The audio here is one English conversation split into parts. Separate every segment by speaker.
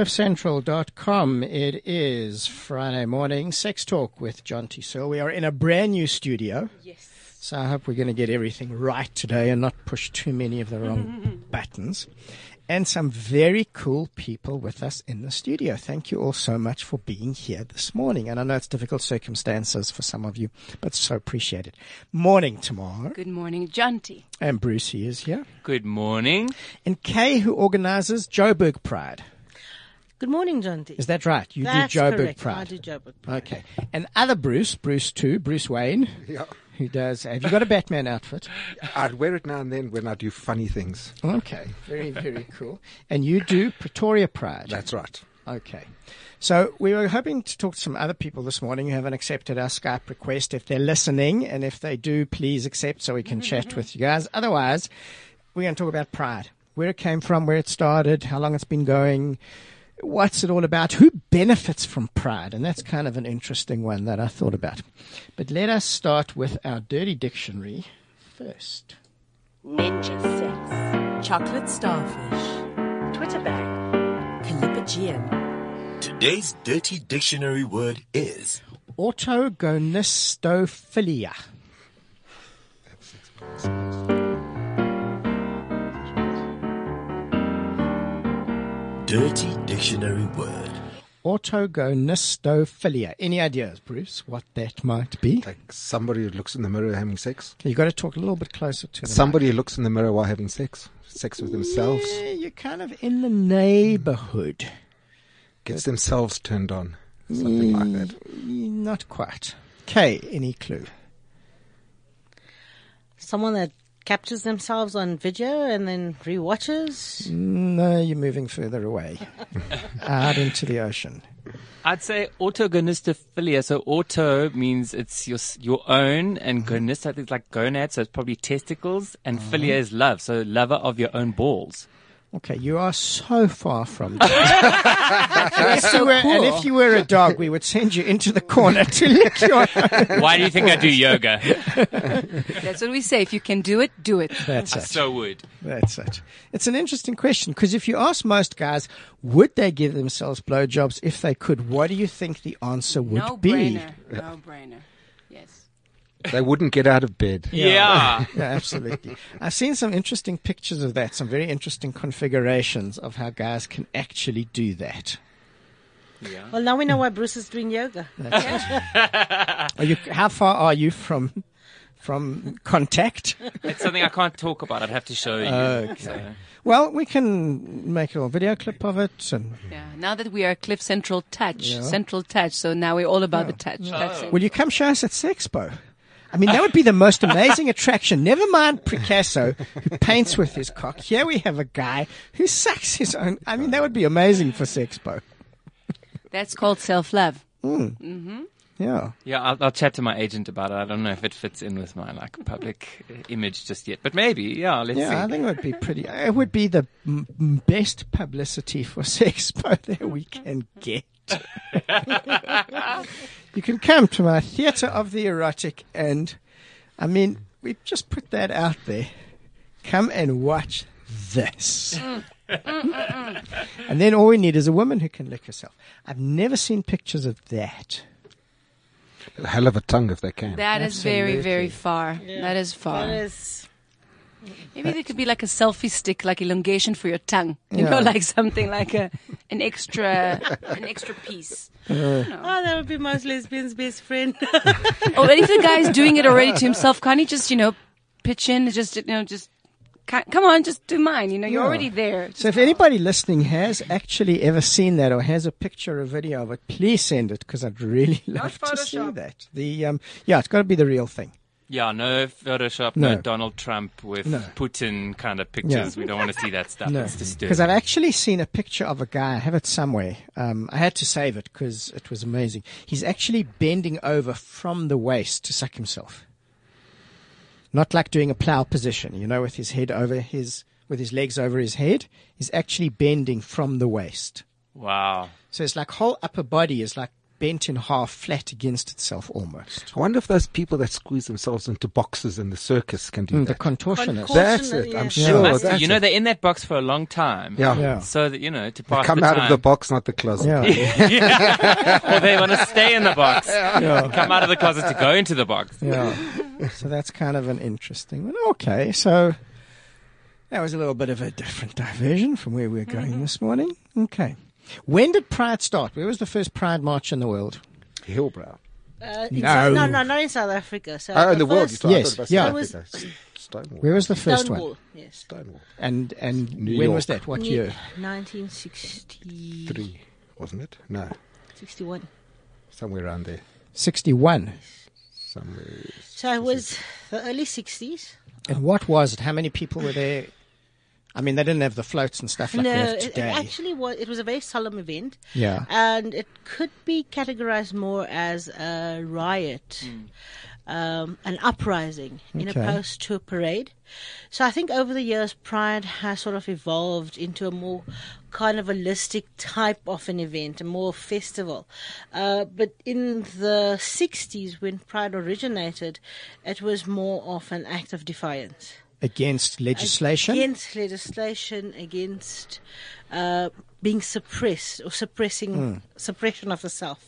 Speaker 1: cliffcentral.com. It is Friday morning, Sex Talk with John T. Searle. We are in a brand new studio.
Speaker 2: Yes.
Speaker 1: So I hope we're going to get everything right today and not push too many of the wrong buttons. And some very cool people with us in the studio. Thank you all so much for being here this morning. And I know it's difficult circumstances for some of you, but so appreciated. Morning, Tamar.
Speaker 2: Good morning, Jonty.
Speaker 1: And Brucey is here.
Speaker 3: Good morning.
Speaker 1: And Kay, who organizes Joburg Pride.
Speaker 4: Good morning, John T.
Speaker 1: Is that right? You
Speaker 4: That's
Speaker 1: do Joburg. Pride.
Speaker 4: I do Joburg Pride.
Speaker 1: Okay. And other Bruce, Bruce too, Bruce Wayne,
Speaker 5: Yeah.
Speaker 1: who does. Have you got a Batman outfit?
Speaker 5: I'd wear it now and then when I do funny things.
Speaker 1: Okay. Very, very cool. And you do Pretoria Pride.
Speaker 5: That's right.
Speaker 1: Okay. So we were hoping to talk to some other people this morning who haven't accepted our Skype request. If they're listening, and if they do, please accept so we can chat with you guys. Otherwise, we're going to talk about Pride, where it came from, where it started, how long it's been going, what's it all about, who benefits from Pride, and that's kind of an interesting one that I thought about. But let us start with our dirty dictionary first.
Speaker 6: Ninja sex.
Speaker 7: Chocolate starfish.
Speaker 6: Twitter bag.
Speaker 7: Callipygian.
Speaker 8: Today's dirty dictionary word is
Speaker 1: Autagonistophilia.
Speaker 8: Dirty dictionary word.
Speaker 1: Autagonistophilia. Any ideas, Bruce, what that might be?
Speaker 5: Like somebody who looks in the mirror having sex.
Speaker 1: you got to talk a little bit closer to the
Speaker 5: Somebody who looks in the mirror while having sex. Sex with themselves.
Speaker 1: Yeah, you're kind of in the neighborhood.
Speaker 5: Gets themselves turned on. Something like that.
Speaker 1: Mm, Not quite. Okay, any clue?
Speaker 4: Someone that captures themselves on video and then rewatches.
Speaker 1: No, you're moving further away. Out into the ocean.
Speaker 3: I'd say autagonistophilia. So auto means it's your your own, and mm-hmm. gonist I think it's like gonad, so it's probably testicles, and mm-hmm. philia is love, so lover of your own balls.
Speaker 1: Okay, you are so far from that. and, if you were, and if you were a dog, we would send you into the corner to lick your
Speaker 3: Why do you think I do yoga?
Speaker 2: That's what we say. If you can do it, do it.
Speaker 1: That's
Speaker 3: I
Speaker 1: it.
Speaker 3: so would.
Speaker 1: That's it. It's an interesting question because if you ask most guys, would they give themselves blowjobs if they could? What do you think the answer would
Speaker 2: no
Speaker 1: be?
Speaker 2: No brainer. No brainer. Yes.
Speaker 5: They wouldn't get out of bed.
Speaker 3: Yeah.
Speaker 1: Yeah, absolutely. I've seen some interesting pictures of that, some very interesting configurations of how guys can actually do that. Yeah.
Speaker 4: Well, now we know why Bruce is doing yoga.
Speaker 1: Are you, how far are you from from contact?
Speaker 3: It's something I can't talk about. I'd have to show you.
Speaker 1: Okay.
Speaker 3: So-
Speaker 1: Well, we can make a little video clip of it, and
Speaker 2: Yeah. Now that we are Cliff Central Touch,
Speaker 1: Yeah.
Speaker 2: Central Touch, so now we're all about the touch. That's oh. it.
Speaker 1: will you come show us at Sexpo? I mean, that would be the most amazing attraction. Never mind Picasso, who paints with his cock. Here we have a guy who sucks his own. I mean, that would be amazing for Sexpo.
Speaker 2: That's called self love. Hmm. Mm-hmm.
Speaker 1: Yeah.
Speaker 3: Yeah, I'll, I'll chat to my agent about it. I don't know if it fits in with my like public image just yet, but maybe. Yeah, let's see.
Speaker 1: Yeah, I think it would be pretty. It would be the m- m- best publicity for Sexpo that we can get. you can come to my theatre of the erotic, and I mean, we just put that out there. Come and watch this. and then all we need is a woman who can lick herself. I've never seen pictures of that.
Speaker 5: A hell of a tongue if they can.
Speaker 2: That is very, very
Speaker 1: Absolutely.
Speaker 2: far. That is far.
Speaker 4: That is
Speaker 2: Maybe there could be like a selfie stick, like elongation for your tongue. You
Speaker 1: Yeah.
Speaker 2: know, like something like a an extra an extra piece.
Speaker 4: Oh, that would be most lesbians' best friend.
Speaker 2: Or if the guy's doing it already to himself, can't he just, you know, pitch in? Just you know, just come on, just do mine. You know, you're
Speaker 1: Yeah.
Speaker 2: already there.
Speaker 1: So if anybody listening has actually ever seen that or has a picture or video of it, please send it because I'd really love to see that. The um, yeah, it's got to be the real thing.
Speaker 3: Yeah, no Photoshop, no,
Speaker 1: No.
Speaker 3: Donald Trump with
Speaker 1: No.
Speaker 3: Putin kind of pictures. We don't want to see that stuff.
Speaker 1: No,
Speaker 3: It's disturbing.
Speaker 1: because I've actually seen a picture of a guy. I have it somewhere. Um, I had to save it because it was amazing. He's actually bending over from the waist to suck himself. Not like doing a plow position, you know, with his head over his, with his legs over his head. He's actually bending from the waist.
Speaker 3: Wow.
Speaker 1: So it's like whole upper body is like bent in half, flat against itself almost.
Speaker 5: I wonder if those people that squeeze themselves into boxes in the circus can do
Speaker 1: Mm, the
Speaker 5: that.
Speaker 1: contortionist.
Speaker 5: That's it. I'm
Speaker 4: Yeah.
Speaker 5: sure.
Speaker 3: Must
Speaker 5: that's
Speaker 3: you know,
Speaker 5: it.
Speaker 3: they're in that box for a long time.
Speaker 5: Yeah.
Speaker 1: Yeah.
Speaker 3: So that, you know, to
Speaker 5: They
Speaker 3: pass
Speaker 5: come
Speaker 3: the
Speaker 5: out
Speaker 3: time.
Speaker 5: of the box, not the closet.
Speaker 1: Yeah.
Speaker 3: or they want to stay in the box. Come out of the closet to go into the box.
Speaker 1: Yeah. so that's kind of an interesting one. Okay, so that was a little bit of a different diversion from where we we're going this morning. Okay. When did Pride start? Where was the first Pride March in the world?
Speaker 5: Hillbrow.
Speaker 4: Uh,
Speaker 1: No.
Speaker 4: South- no, no, not in South Africa. So
Speaker 5: Oh, in the world.
Speaker 4: first-
Speaker 5: You
Speaker 1: Yes,
Speaker 5: thought
Speaker 1: yeah.
Speaker 4: was-
Speaker 5: Stonewall.
Speaker 1: Where was the first
Speaker 4: Stonewall,
Speaker 1: one?
Speaker 4: Yes.
Speaker 5: Stonewall.
Speaker 1: And and
Speaker 5: New
Speaker 1: when
Speaker 5: York.
Speaker 1: was that? What
Speaker 4: Ni-
Speaker 1: year?
Speaker 5: 1963, wasn't it? No,
Speaker 4: 61.
Speaker 5: somewhere around there.
Speaker 1: 61.
Speaker 5: Somewhere.
Speaker 4: So it was the early 60s.
Speaker 1: And what was it? How many people were there? I mean, they didn't have the floats and stuff like
Speaker 4: no,
Speaker 1: we have
Speaker 4: it, it actually was. It was a very solemn event,
Speaker 1: yeah.
Speaker 4: and it could be categorized more as a riot, um, an uprising in
Speaker 1: Okay.
Speaker 4: opposed to a parade. So I think over the years, Pride has sort of evolved into a more carnivalistic type of an event, a more festival. Uh, but in the 60s, when Pride originated, it was more of an act of defiance
Speaker 1: Against legislation?
Speaker 4: against legislation, against uh, being suppressed or suppressing
Speaker 1: Hmm.
Speaker 4: suppression of the self.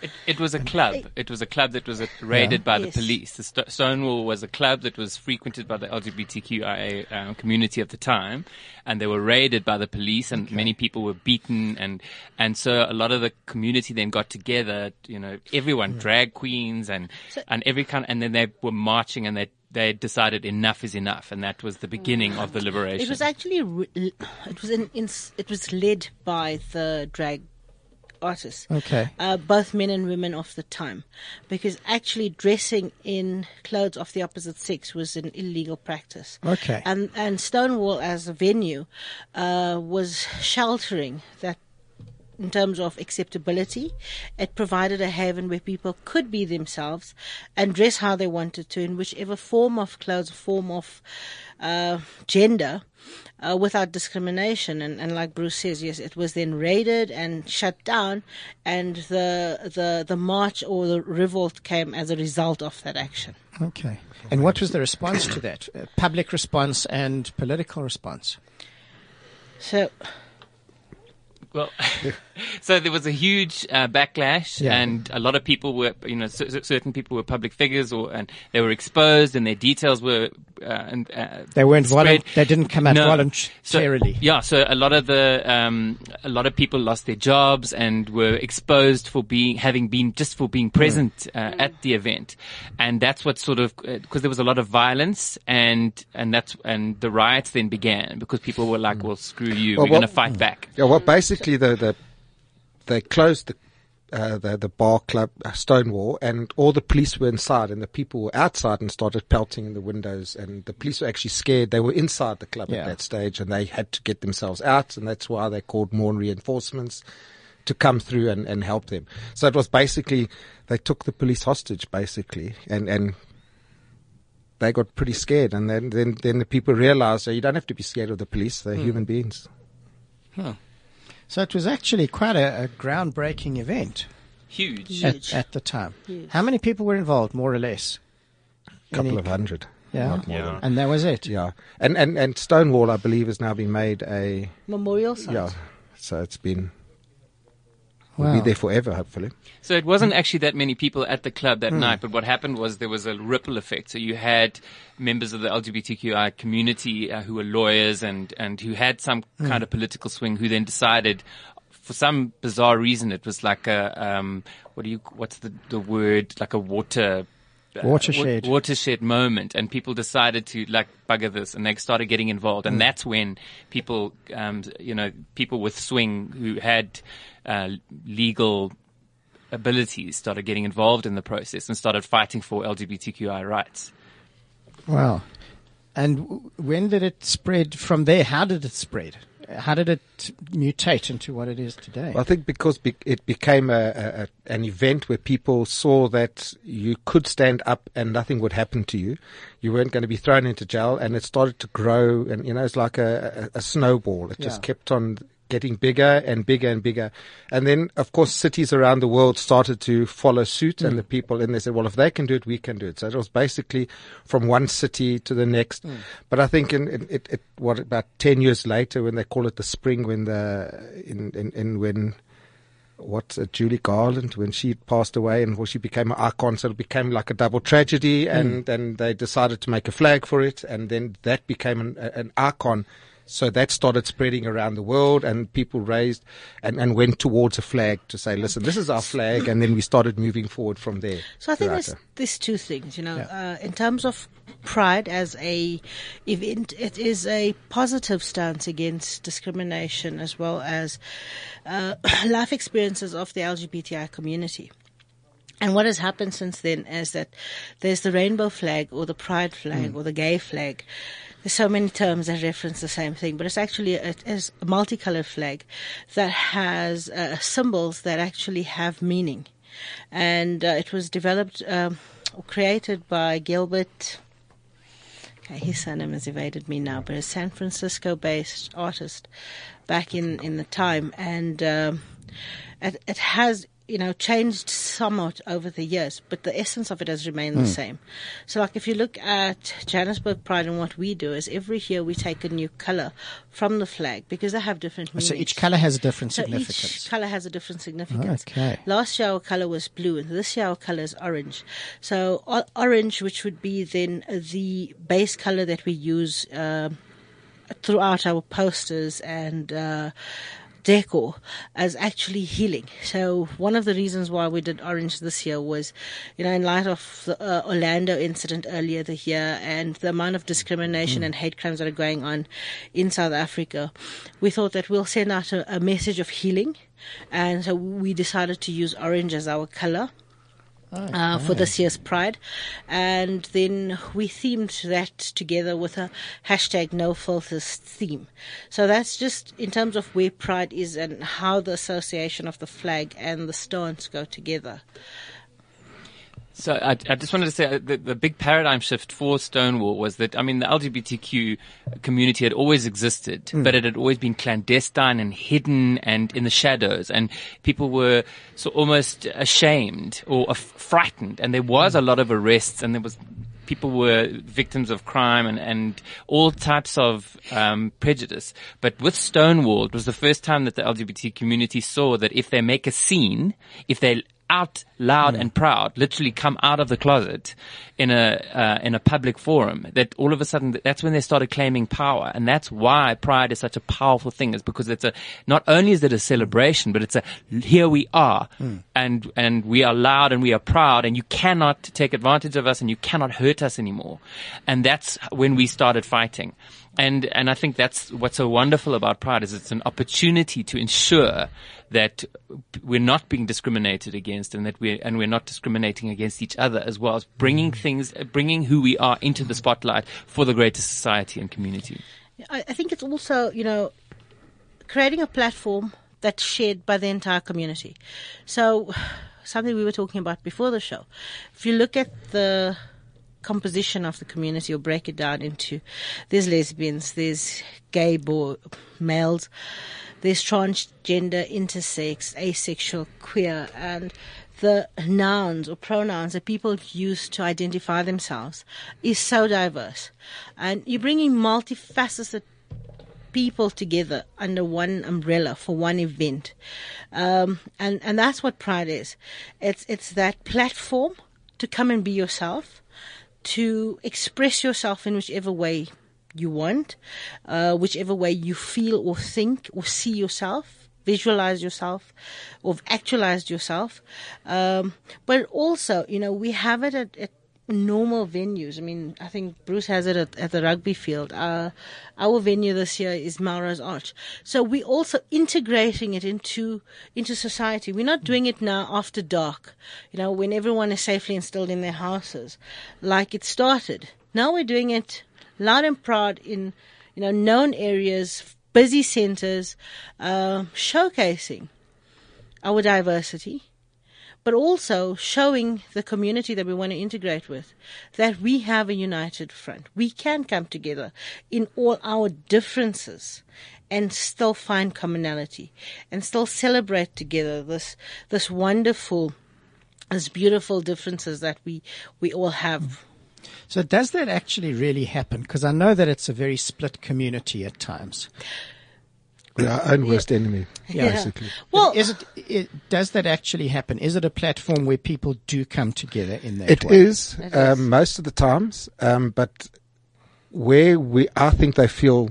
Speaker 3: It, it was a club. It was a club that was uh, raided by the
Speaker 4: Yes.
Speaker 3: police. The Sto- Stonewall was a club that was frequented by the LGBTQIA um, community at the time, and they were raided by the police, and many people were beaten, and and so a lot of the community then got together. You know, everyone,
Speaker 4: Hmm.
Speaker 3: drag queens, and and every kind, and then they were marching, and they they decided enough is enough, and that was the beginning of the liberation.
Speaker 4: It was actually it was in, in it was led by the drag artists.
Speaker 1: Okay.
Speaker 4: Uh, both men and women of the time, because actually dressing in clothes of the opposite sex was an illegal practice.
Speaker 1: Okay.
Speaker 4: And and Stonewall as a venue uh, was sheltering that in terms of acceptability. It provided a haven where people could be themselves and dress how they wanted to in whichever form of clothes, form of uh, gender. Uh, without discrimination, and, and like Bruce says, yes, it was then raided and shut down, and the the the march or the revolt came as a result of that action.
Speaker 1: Okay. And what was the response to that? Uh, public response and political response?
Speaker 4: So
Speaker 3: Well, so there was a huge uh, backlash,
Speaker 1: Yeah.
Speaker 3: and a lot of people were, you know, cer- cer- certain people were public figures, or and they were exposed, and their details were, uh, and uh,
Speaker 1: They weren't
Speaker 3: spread.
Speaker 1: volun- they didn't come out
Speaker 3: No.
Speaker 1: voluntarily.
Speaker 3: So, yeah, so a lot of the um, a lot of people lost their jobs and were exposed for being having been just for being present uh, at the event, and that's what sort of because there was a lot of violence and and that's and the riots then began because people were like, well, screw you,
Speaker 5: Well,
Speaker 3: we're going to
Speaker 5: well-
Speaker 3: fight back.
Speaker 5: Yeah, well, basically, the, the they closed the, uh, the the bar club uh, Stonewall, and all the police were inside, and the people were outside and started pelting in the windows, and the police were actually scared. They were inside the club
Speaker 1: Yeah.
Speaker 5: at that stage, and they had to get themselves out, and that's why they called more reinforcements to come through and, and help them. So it was basically they took the police hostage, basically, and and they got pretty scared, and then then then the people realized that you don't have to be scared of the police; they're human beings.
Speaker 1: So it was actually quite a, a groundbreaking event
Speaker 3: Huge.
Speaker 1: at, at the time. How many people were involved, more or less?
Speaker 5: A couple
Speaker 1: Any-
Speaker 5: of hundred.
Speaker 1: Yeah.
Speaker 5: Not more
Speaker 3: Yeah.
Speaker 5: than-
Speaker 1: And that was it.
Speaker 5: yeah. And, and, and Stonewall, I believe, has now been made a,
Speaker 4: memorial site.
Speaker 5: yeah. So it's been, will
Speaker 1: Wow.
Speaker 5: be there forever, hopefully.
Speaker 3: So it wasn't actually that many people at the club that night, but what happened was there was a ripple effect. So you had members of the LGBTQI community uh, who were lawyers and, and who had some kind of political swing who then decided for some bizarre reason it was like a, um, what do you, what's the, the word, like a water,
Speaker 1: Watershed.
Speaker 3: wa- watershed moment, and people decided to like bugger this, and they started getting involved, and that's when people, um, you know, people with swing who had uh, legal abilities started getting involved in the process and started fighting for LGBTQI rights.
Speaker 1: Wow. And w- when did it spread from there? How did it spread? How did it mutate into what it is today?
Speaker 5: I think because be- it became a, a, an event where people saw that you could stand up and nothing would happen to you. You weren't going to be thrown into jail, and it started to grow. And you know, it's like a, a, a snowball. It just kept on getting bigger and bigger and bigger. And then, of course, cities around the world started to follow suit, and the mm. people in there said, "Well, if they can do it, we can do it." So it was basically from one city to the next. Mm. But I think in, in it, it, what about ten years later, when they call it the spring, when the in in, in when what uh, Judy Garland when she passed away and well, she became an icon, so it became like a double tragedy, mm. and then they decided to make a flag for it, and then that became an, an icon. So that started spreading around the world, and people raised and, and went towards a flag to say, "Listen, this is our flag," and then we started moving forward from there.
Speaker 4: So I think there's,
Speaker 5: the-
Speaker 4: there's two things, you know, uh, in terms of pride as a event, it is a positive stance against discrimination as well as uh, life experiences of the LGBTI community. And what has happened since then is that there's the rainbow flag or the pride flag or the gay flag. So many terms that reference the same thing, but it's actually a, a multicolored flag that has uh, symbols that actually have meaning. And uh, it was developed um, or created by Gilbert. Okay, his surname has evaded me now, but a San Francisco-based artist back in in the time, and um, it, it has you know changed somewhat over the years, but the essence of it has remained the same. So, like if you look at Johannesburg Pride and what we do is every year we take a new color from the flag because they have different meanings.
Speaker 1: so each color has a different
Speaker 4: So
Speaker 1: significance.
Speaker 4: each color has a different significance.
Speaker 1: Okay.
Speaker 4: Last year our color was blue, and this year our color is orange. So orange, which would be then the base color that we use um throughout our posters and. Uh, Decor as actually healing. So one of the reasons why we did orange this year was, you know, in light of the uh, Orlando incident earlier the year and the amount of discrimination and hate crimes that are going on in South Africa, we thought that we'll send out a, a message of healing, and so we decided to use orange as our color. Uh, for this year's Pride, and then we themed that together with a hashtag No Filters theme. So that's just in terms of where Pride is and how the association of the flag and the stance go together.
Speaker 3: So I, I just wanted to say uh, the, the big paradigm shift for Stonewall was that I mean the LGBTQ community had always existed, but it had always been clandestine and hidden and in the shadows, and people were so almost ashamed or frightened, and there was a lot of arrests, and there was people were victims of crime and, and all types of um, prejudice. But with Stonewall, it was the first time that the LGBT community saw that if they make a scene, if they out loud and proud, literally come out of the closet in a uh, in a public forum. That all of a sudden, that's when they started claiming power, and that's why Pride is such a powerful thing. Is because it's a not only is it a celebration, but it's a here we are, and and we are loud and we are proud, and you cannot take advantage of us, and you cannot hurt us anymore, and that's when we started fighting. And and I think that's what's so wonderful about Pride is it's an opportunity to ensure that we're not being discriminated against, and that we and we're not discriminating against each other, as well as bringing mm. things, bringing who we are into the spotlight for the greater society and community.
Speaker 4: I, I think it's also, you know, creating a platform that's shared by the entire community. So, something we were talking about before the show. If you look at the composition of the community or break it down into there's lesbians, there's gay boy, males, there's transgender, intersex, asexual, queer, and the nouns or pronouns that people use to identify themselves is so diverse. And you're bringing multifaceted people together under one umbrella for one event. Um, and, and that's what Pride is. It's, it's that platform to come and be yourself, to express yourself in whichever way you want, uh, whichever way you feel or think or see yourself, visualize yourself, or actualize yourself. Um, but also, you know, we have it at, at normal venues. I mean, I think Bruce has it at, at the rugby field. Uh, our venue this year is Melrose Arch. So we're also integrating it into into society. We're not doing it now after dark, you know, when everyone is safely installed in their houses, like it started. Now we're doing it loud and proud in you know known areas, busy centres, uh, showcasing our diversity but also showing the community that we want to integrate with that we have a united front. We can come together in all our differences and still find commonality and still celebrate together this this wonderful this beautiful differences that we we all have.
Speaker 1: So does that actually really happen? Because I know that it's a very split community at times.
Speaker 5: We're our own worst enemy,
Speaker 4: Yeah.
Speaker 5: basically.
Speaker 4: Well,
Speaker 1: Is it, it? Does that actually happen? Is it a platform where people do come together in that
Speaker 5: It
Speaker 1: way?
Speaker 5: is um, most of the times, um, but where we, I think they feel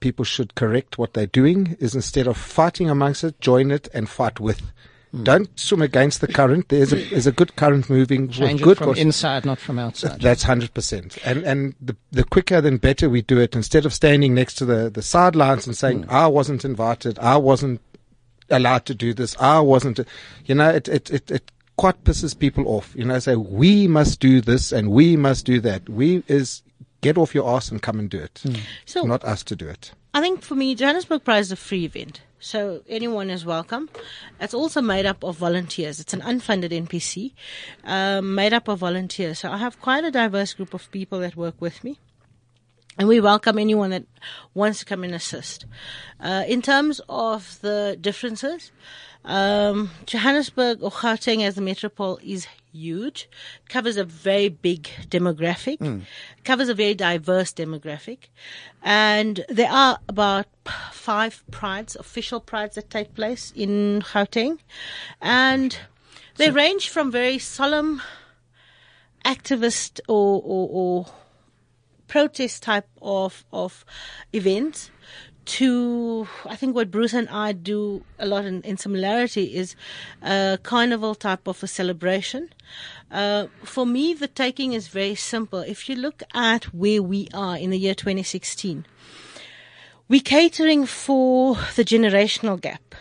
Speaker 5: people should correct what they're doing is instead of fighting amongst it, join it and fight with.
Speaker 1: Hmm.
Speaker 5: Don't swim against the current. There's a, there's a good current moving.
Speaker 1: Change
Speaker 5: good
Speaker 1: it from
Speaker 5: cause-
Speaker 1: inside, not from outside.
Speaker 5: That's hundred percent. And and the the quicker then better we do it. Instead of standing next to the the sidelines and saying I wasn't invited, I wasn't allowed to do this, I wasn't. You know, it it it, it quite pisses people off. You know, say we must do this and we must do that. We is get off your ass and come and do it.
Speaker 4: So-
Speaker 5: not us to do it.
Speaker 4: I think for me, Johannesburg Pride is a free event. So anyone is welcome. It's also made up of volunteers. It's an unfunded NPC, um, made up of volunteers. So I have quite a diverse group of people that work with me. And we welcome anyone that wants to come and assist. Uh, in terms of the differences, um, Johannesburg or Gauteng as the metropole is huge. Covers a very big demographic, hmm. covers a very diverse demographic. And there are about five prides, official prides that take place in Gauteng. And they range from very solemn activist or, or, or protest type of of events to I think what Bruce and I do a lot in, in similarity is a carnival type of a celebration. Uh, for me, the taking is very simple. If you look at where we are in the year 2016, we're catering for the generational gap,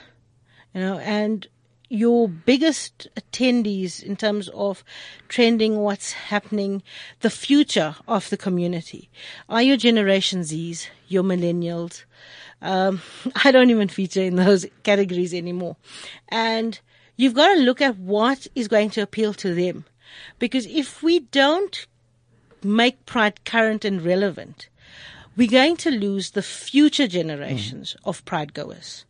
Speaker 4: you know, and your biggest attendees in terms of trending what's happening, the future of the community are your Generation Zs, your millennials. Um, I don't even feature in those categories anymore. And you've got to look at what is going to appeal to them. Because if we don't make Pride current and relevant, we're going to lose the future generations of Pride goers.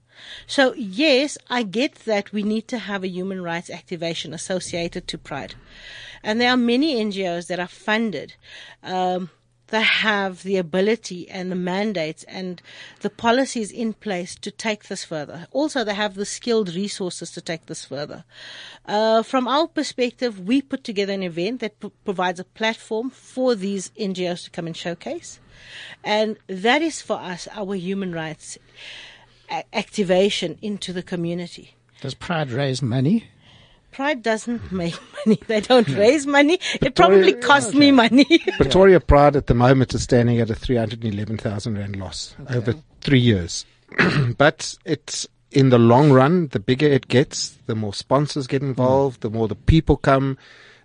Speaker 4: So yes, I get that we need to have a human rights activation associated to Pride, and there are many NGOs that are funded. Um, that have the ability and the mandates and the policies in place to take this further. Also, they have the skilled resources to take this further. Uh, from our perspective, we put together an event that p- provides a platform for these NGOs to come and showcase. And that is for us our human rights activation into the community.
Speaker 1: Does Pride raise money?
Speaker 4: Pride doesn't make money. They don't raise money. It probably costs me money.
Speaker 5: Pretoria Pride at the moment is standing at a 311,000 Rand loss over three years. but it's in the long run, the bigger it gets, the more sponsors get involved, the more the people come,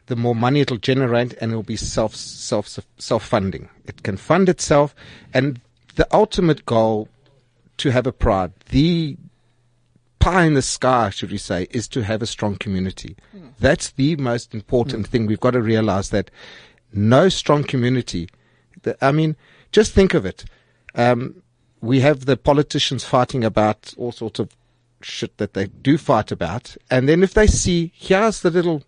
Speaker 5: the more money it'll generate and it'll be self, self, self funding. It can fund itself. And the ultimate goal to have a pride, the pie in the sky, should we say, is to have a strong community. That's the most important thing. We've got to realize that no strong community. The, I mean, just think of it. Um, we have the politicians fighting about all sorts of shit that they do fight about, and then if they see here's the little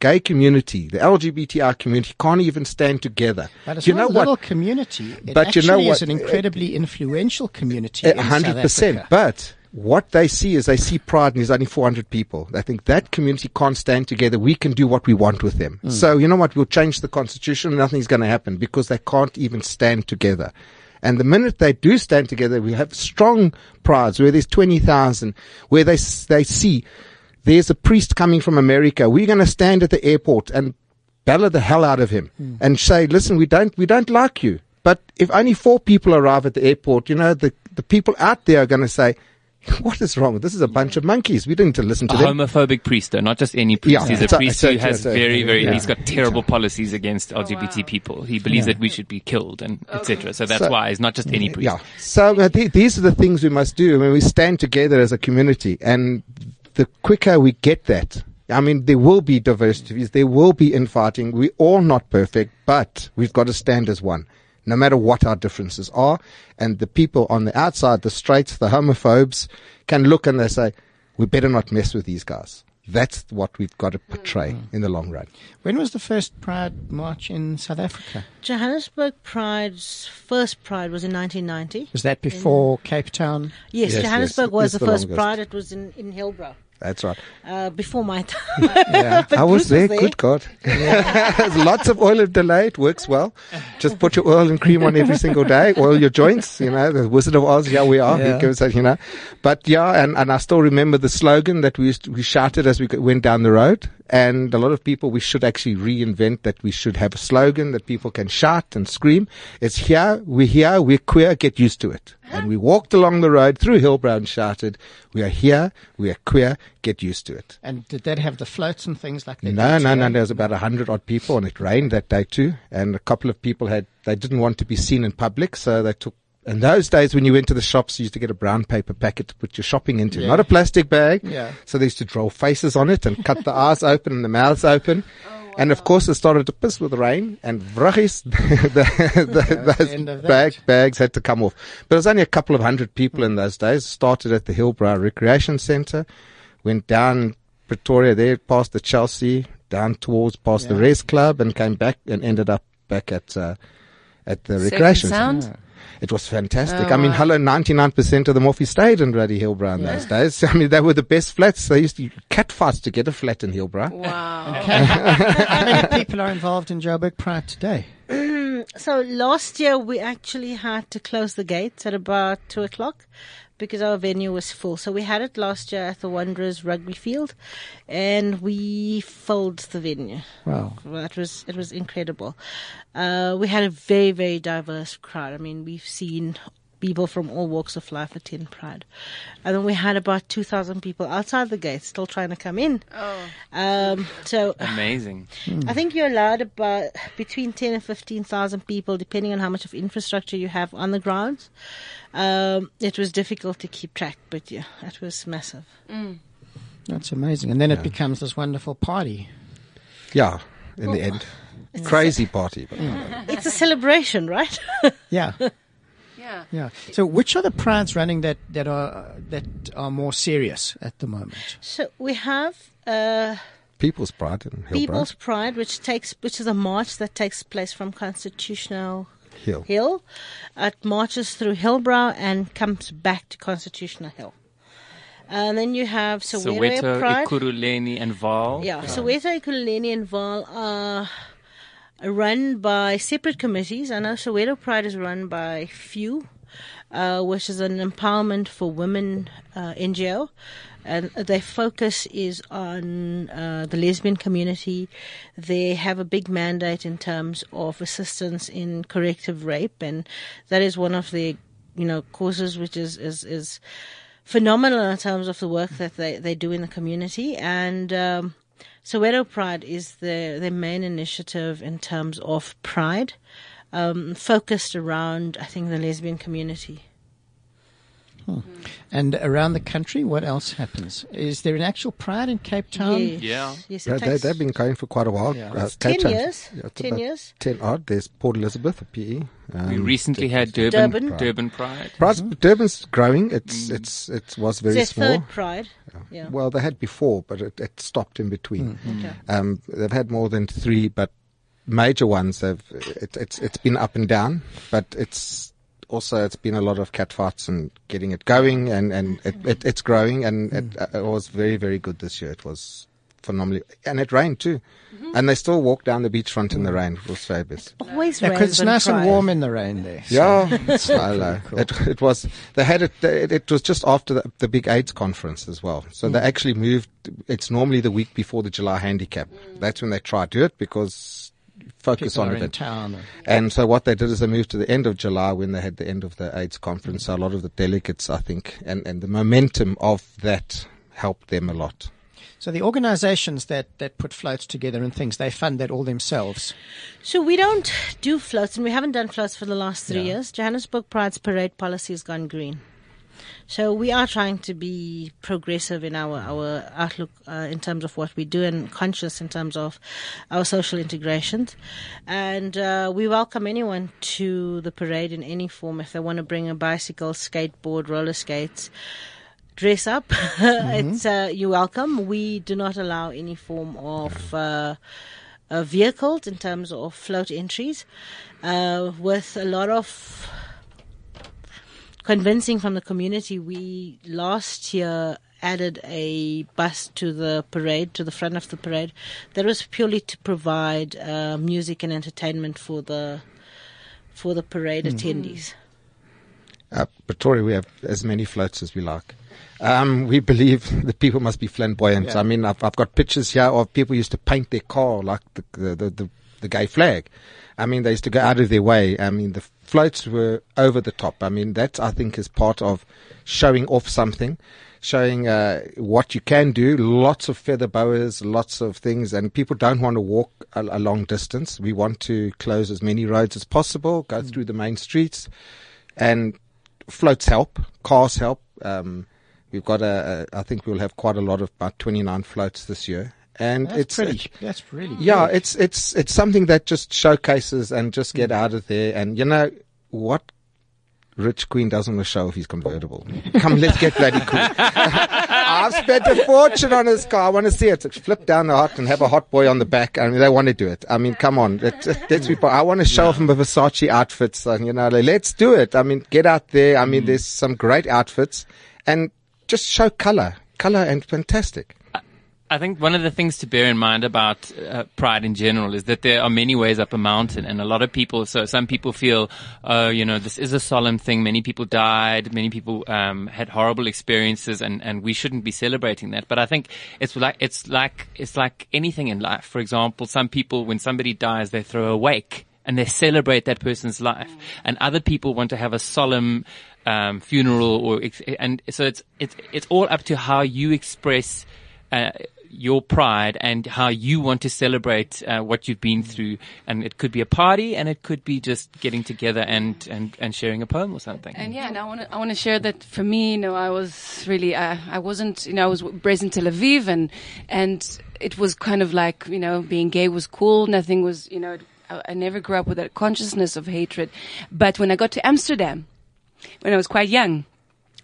Speaker 5: gay community, the LGBTI community can't even stand together.
Speaker 1: But it's
Speaker 5: you
Speaker 1: not
Speaker 5: know
Speaker 1: a little
Speaker 5: what?
Speaker 1: community. It
Speaker 5: But you
Speaker 1: actually
Speaker 5: know
Speaker 1: is
Speaker 5: what?
Speaker 1: an incredibly influential community. In
Speaker 5: hundred percent. But what they see is they see pride and there's only 400 people. They think that community can't stand together. We can do what we want with them. Hmm. So you know what? We'll change the constitution. Nothing's going to happen because they can't even stand together. And the minute they do stand together, we have strong prides where there's 20,000, where they, they see there's a priest coming from America. We're going to stand at the airport and bellow the hell out of him and say, listen, we don't, we don't like you. But if only four people arrive at the airport, you know, the, the people out there are going to say, what is wrong? This is a bunch of monkeys. We don't listen to
Speaker 3: A
Speaker 5: them.
Speaker 3: homophobic priest, though, not just any priest.
Speaker 5: Yeah.
Speaker 3: He's a priest who has very, very.
Speaker 5: yeah.
Speaker 3: He's got terrible policies against LGBT people. He believes that we should be killed and etc. So that's
Speaker 5: So-
Speaker 3: why he's not just any priest.
Speaker 5: Yeah. So uh, th- these are the things we must do. I mean, we stand together as a community, and the quicker we get that, I mean, there will be diversities, there will be infighting. We're all not perfect, but we've got to stand as one, no matter what our differences are. And the people on the outside, the straights, the homophobes, can look and they say, "We better not mess with these guys." That's what we've got to portray mm-hmm. in the long run.
Speaker 1: When was the first Pride March in South Africa?
Speaker 4: Johannesburg Pride's first Pride was in 1990.
Speaker 1: Was that before Cape Town?
Speaker 4: Yes,
Speaker 5: Yes,
Speaker 4: Johannesburg
Speaker 5: yes,
Speaker 4: was
Speaker 5: it's
Speaker 4: the,
Speaker 5: the
Speaker 4: first. Pride. It was in, in Hillbrow.
Speaker 5: That's right.
Speaker 4: Uh, before my time.
Speaker 5: Yeah, I was there.
Speaker 4: was there.
Speaker 5: Good God. There's lots of oil of delay. It works well. Just put your oil and cream on every single day. Oil your joints. You know, the Wizard of Oz. Yeah, we are.
Speaker 1: Yeah.
Speaker 5: He gives us, you know. But yeah, and, and I still remember the slogan that we used to, we shouted as we went down the road. And a lot of people, we should actually reinvent that. We should have a slogan that people can shout and scream. It's here. We're here. We're queer. Get used to it. And we walked along the road through Hillbrow and shouted, we are here. We are queer. Get used to it.
Speaker 1: And did that have the floats and things like that?
Speaker 5: No, no, no. There was about a hundred odd people, and it rained that day too. And a couple of people had they didn't want to be seen in public, so they took. In those days, when you went to the shops, you used to get a brown paper packet to put your shopping into, not a plastic bag.
Speaker 1: Yeah.
Speaker 5: So they used to draw faces on it and cut the eyes open and the mouths open. Oh, And of course, it started to piss with rain, and vrachis, the, the,
Speaker 1: the
Speaker 5: those
Speaker 1: that.
Speaker 5: bag, bags had to come off. But it was only a couple of hundred people in those days. Started at the Hillbrow Recreation Centre, went down Pretoria there, past the Chelsea, down towards past the
Speaker 1: Yeah.
Speaker 5: Res Club, and came back and ended up back at uh, at the
Speaker 2: Safe and
Speaker 5: recreation
Speaker 2: sound?
Speaker 5: Centre. It was fantastic.
Speaker 2: Oh,
Speaker 5: I mean,
Speaker 2: wow.
Speaker 5: hello, 99% of them off stayed in Ruddy Hillbrow in those days. I mean, they were the best flats. They used to cat fights to get a flat in Hillbrow.
Speaker 2: Wow.
Speaker 1: How many people are involved in Joburg Pride today?
Speaker 4: Mm, so last year we actually had to close the gates at about two o'clock because our venue was full. So we had it last year at the Wanderers rugby field, and we filled the venue.
Speaker 1: Wow.
Speaker 4: that was it was incredible. Uh, we had a very very diverse crowd. I mean, we've seen people from all walks of life attend Pride, and then we had about two thousand people outside the gates still trying to come in.
Speaker 2: Oh.
Speaker 4: Um, so
Speaker 3: Amazing.
Speaker 4: I think you're allowed about between 10 and 15,000 people, depending on how much of infrastructure you have on the grounds. Um, it was difficult to keep track, but yeah, it was massive.
Speaker 1: That's amazing. And then it becomes this wonderful party.
Speaker 5: Yeah, in the end. Crazy party. But
Speaker 4: It's a celebration, right?
Speaker 1: Yeah.
Speaker 2: Yeah.
Speaker 1: Yeah. So, which are the prides running that that are that are more serious at the moment?
Speaker 4: so we have uh,
Speaker 5: People's Pride in Hillbrow.
Speaker 4: People's Pride, which takes which is a march that takes place from Constitutional
Speaker 5: Hill.
Speaker 4: Hill. It marches through Hillbrow and comes back to Constitutional Hill. And then you have Soweto,
Speaker 3: Soweto,
Speaker 4: Pride.
Speaker 3: Ekurhuleni, and Vaal.
Speaker 4: Yeah, Soweto, Ekurhuleni and Vaal are run by separate committees. I know Soweto Pride is run by FEW, uh, which is an empowerment for women uh, NGO. And their focus is on uh, the lesbian community. They have a big mandate in terms of assistance in corrective rape, and that is one of their, you know, causes which is is is phenomenal in terms of the work that they, they do in the community. And um, Soweto Pride is the, the main initiative in terms of pride, um, focused around, I think, the lesbian community.
Speaker 1: And around the country, what else happens? Is there an actual pride in Cape Town?
Speaker 4: Yes.
Speaker 3: Yeah.
Speaker 4: Yes,
Speaker 5: Yeah, they, they've been going for quite a while.
Speaker 1: Yeah.
Speaker 5: Uh,
Speaker 4: It's
Speaker 5: Cape
Speaker 4: 10
Speaker 5: Town-
Speaker 4: years.
Speaker 5: yeah, it's
Speaker 4: 10 years.
Speaker 5: 10 odd. There's Port Elizabeth, a PE. Um,
Speaker 3: We recently had Durban,
Speaker 4: Durban.
Speaker 3: Durban, Pride.
Speaker 5: Pride, Durban's growing. It's, it's, it was very
Speaker 4: It's
Speaker 5: small.
Speaker 4: third pride. Yeah.
Speaker 5: Well, they had before, but it, it stopped in between.
Speaker 4: Okay.
Speaker 5: Um, they've had more than three, but major ones have. It, it's it's been up and down, but it's also it's been a lot of catfights and getting it going, and and it, mm-hmm. it, it's growing, and it, mm. uh, it was very very good this year. It was phenomenally, and it rained too. Mm-hmm. And they still walked down the beachfront in the mm. rain. It was fabulous.
Speaker 4: Always
Speaker 1: Yeah, 'cause
Speaker 4: rains
Speaker 1: it's
Speaker 4: on
Speaker 1: nice and
Speaker 4: Pride.
Speaker 1: warm in the rain there. so-
Speaker 5: Yeah, I know. It, it was. They had it. It, it was just after the, the big AIDS conference as well. So they mm. actually moved. It's normally the week before the July Handicap. That's when they try to do it because focus
Speaker 1: People
Speaker 5: on
Speaker 1: are
Speaker 5: it.
Speaker 1: in town.
Speaker 5: And so what they did is they moved to the end of July when they had the end of the AIDS conference. So a lot of the delegates, I think, and, and the momentum of that helped them a lot.
Speaker 1: So the organizations that, that put floats together and things, they fund that all themselves.
Speaker 4: So we don't do floats, and we haven't done floats for the last three years. Johannesburg Pride's parade policy has gone green. So we are trying to be progressive in our our outlook uh, in terms of what we do and conscious in terms of our social integrations. And uh, we welcome anyone to the parade in any form if they want to bring a bicycle, skateboard, roller skates. Dress up. it's uh, you're welcome. We do not allow any form of uh, uh, vehicles in terms of float entries, uh, with a lot of convincing from the community. We last year added a bus to the parade, to the front of the parade. That was purely to provide uh, music and entertainment for the for the parade attendees.
Speaker 5: Uh, Pretoria, we have as many floats as we like. Um, we believe the people must be flamboyant.
Speaker 1: Yeah.
Speaker 5: I mean, I've, I've got pictures here of people used to paint their car like the, the, the, the, the gay flag. I mean, they used to go out of their way. I mean, the floats were over the top. I mean, that I think is part of showing off something, showing uh, what you can do. Lots of feather boas, lots of things, and people don't want to walk a, a long distance. We want to close as many roads as possible, go through the main streets, and floats help, cars help. Um, we've got a, a, I think we'll have quite a lot of about 29 floats this year. And
Speaker 1: That's
Speaker 5: it's
Speaker 1: pretty. That's really
Speaker 5: yeah,
Speaker 1: good.
Speaker 5: it's it's it's something that just showcases and just
Speaker 1: Mm.
Speaker 5: get out of there. And you know what? Rich Queen doesn't want to show off his convertible. Come, let's get bloody cool. I've spent a fortune on this car. I want to see it. Flip down the hot and have a hot boy on the back. I mean, they want to do it. I mean, come on. Let, let's be, I want to show off my Versace outfits. And, you know, like, let's do it. I mean, get out there. I
Speaker 1: Mm.
Speaker 5: mean, there's some great outfits and just show color. Color and fantastic.
Speaker 3: I think one of the things to bear in mind about uh, pride in general is that there are many ways up a mountain, and a lot of people. So some people feel, oh, you know, this is a solemn thing. Many people died. Many people um, had horrible experiences, and, and we shouldn't be celebrating that. But I think it's like it's like it's like anything in life. For example, some people, when somebody dies, they throw a wake and they celebrate that person's life, and other people want to have a solemn um, funeral, or and so it's it's it's all up to how you express. Uh, your pride and how you want to celebrate uh, what you've been through, and it could be a party, and it could be just getting together and and, and sharing a poem or something.
Speaker 2: And yeah, and I want to I want to share that for me, you know, I was really uh, I wasn't, you know, I was raised in Tel Aviv, and and it was kind of like you know being gay was cool. Nothing was, you know, I, I never grew up with that consciousness of hatred. But when I got to Amsterdam, when I was quite young.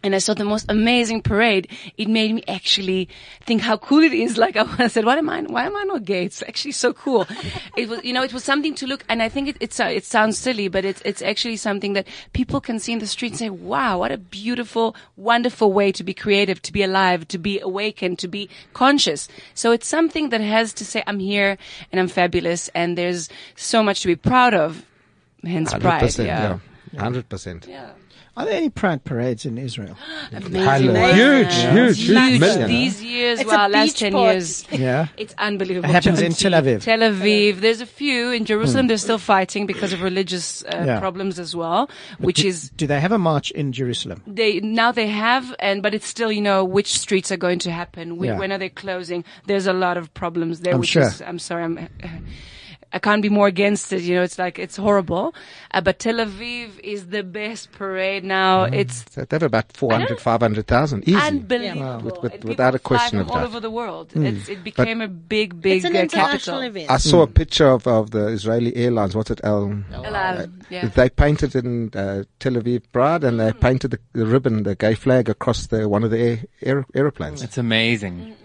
Speaker 2: And I saw the most amazing parade. It made me actually think how cool it is. Like I said, what am I? Why am I not gay? It's actually so cool. it was, you know, it was something to look. And I think it, it's uh, it sounds silly, but it's it's actually something that people can see in the street and say, "Wow, what a beautiful, wonderful way to be creative, to be alive, to be awakened, to be conscious." So it's something that has to say, "I'm here and I'm fabulous," and there's so much to be proud of. Hence, pride.
Speaker 5: 100%.
Speaker 2: Yeah.
Speaker 5: Yeah. 100%.
Speaker 2: yeah.
Speaker 1: Are there any pride parades in Israel?
Speaker 2: Amazing.
Speaker 5: Huge, huge, huge. Million.
Speaker 2: These years,
Speaker 4: It's
Speaker 2: well, last 10
Speaker 4: party.
Speaker 2: years.
Speaker 1: Yeah.
Speaker 2: It's unbelievable.
Speaker 1: It happens in Tel Aviv.
Speaker 2: Tel Aviv. There's a few. In Jerusalem, they're still fighting because of religious uh,
Speaker 1: Yeah.
Speaker 2: problems as well, which
Speaker 1: do,
Speaker 2: is
Speaker 1: Do they have a march in Jerusalem?
Speaker 2: they now they have and but it's still you know which streets are going to happen when,
Speaker 1: Yeah.
Speaker 2: when are they closing there's a lot of problems there
Speaker 1: I'm
Speaker 2: which
Speaker 1: sure.
Speaker 2: is i'm sorry i'm I can't be more against it. You know, it's like it's horrible. Uh, but Tel Aviv is the best parade now.
Speaker 1: Mm-hmm.
Speaker 2: It's
Speaker 5: So they have about 400, 500,000. Easy.
Speaker 2: unbelievable.
Speaker 5: With- with-
Speaker 2: And people
Speaker 5: without a question
Speaker 2: from
Speaker 5: of
Speaker 2: all
Speaker 5: doubt.
Speaker 2: over the world.
Speaker 1: Mm.
Speaker 2: It's, it became a big, big
Speaker 4: It's an
Speaker 2: uh,
Speaker 4: international
Speaker 2: capital.
Speaker 4: event.
Speaker 5: I saw a picture of, of the Israeli Airlines. What's it? El,
Speaker 2: Hello. Yeah.
Speaker 5: They painted in uh, Tel Aviv Pride and they painted the, the ribbon, the gay flag across the one of the air, air, aeroplanes.
Speaker 3: It's amazing.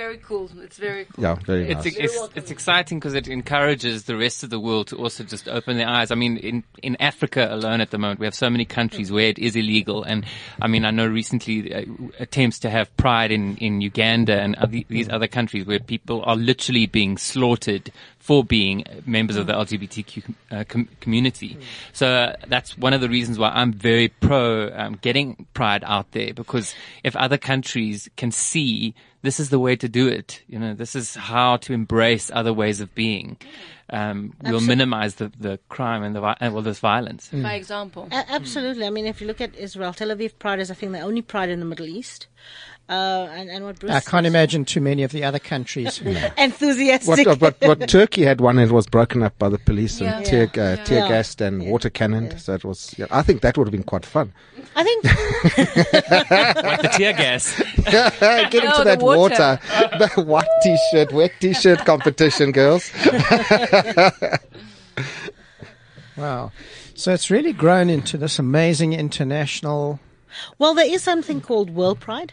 Speaker 2: Very cool. It's very cool.
Speaker 5: Yeah, very
Speaker 3: It's,
Speaker 5: nice.
Speaker 3: it's, it's exciting because it encourages the rest of the world to also just open their eyes. I mean, in, in Africa alone at the moment, we have so many countries where it is illegal. And I mean, I know recently uh, attempts to have pride in, in Uganda and other, these other countries where people are literally being slaughtered for being members of the LGBTQ uh, com- community. So uh, that's one of the reasons why I'm very pro um, getting pride out there because if other countries can see this is the way to do it, you know, this is how to embrace other ways of being, um, we'll minimize the, the crime and the vi- well, this violence.
Speaker 2: By example.
Speaker 4: A- absolutely. I mean, if you look at Israel, Tel Aviv Pride is, I think, the only pride in the Middle East. Uh, and, and what Bruce
Speaker 1: I can't imagine too many of the other countries.
Speaker 4: enthusiastic.
Speaker 5: What, what, what Turkey had one, it was broken up by the police
Speaker 2: Yeah.
Speaker 5: and tear, uh,
Speaker 2: Yeah.
Speaker 5: tear
Speaker 4: Yeah.
Speaker 5: gassed and water cannoned. So it was, yeah, I think that would have been quite fun.
Speaker 4: I think
Speaker 3: like the tear gas.
Speaker 5: Get into
Speaker 2: the
Speaker 5: that
Speaker 2: water.
Speaker 5: water. the white t-shirt, wet t-shirt competition, girls.
Speaker 1: Wow. So it's really grown into this amazing international.
Speaker 4: Well, there is something called World Pride.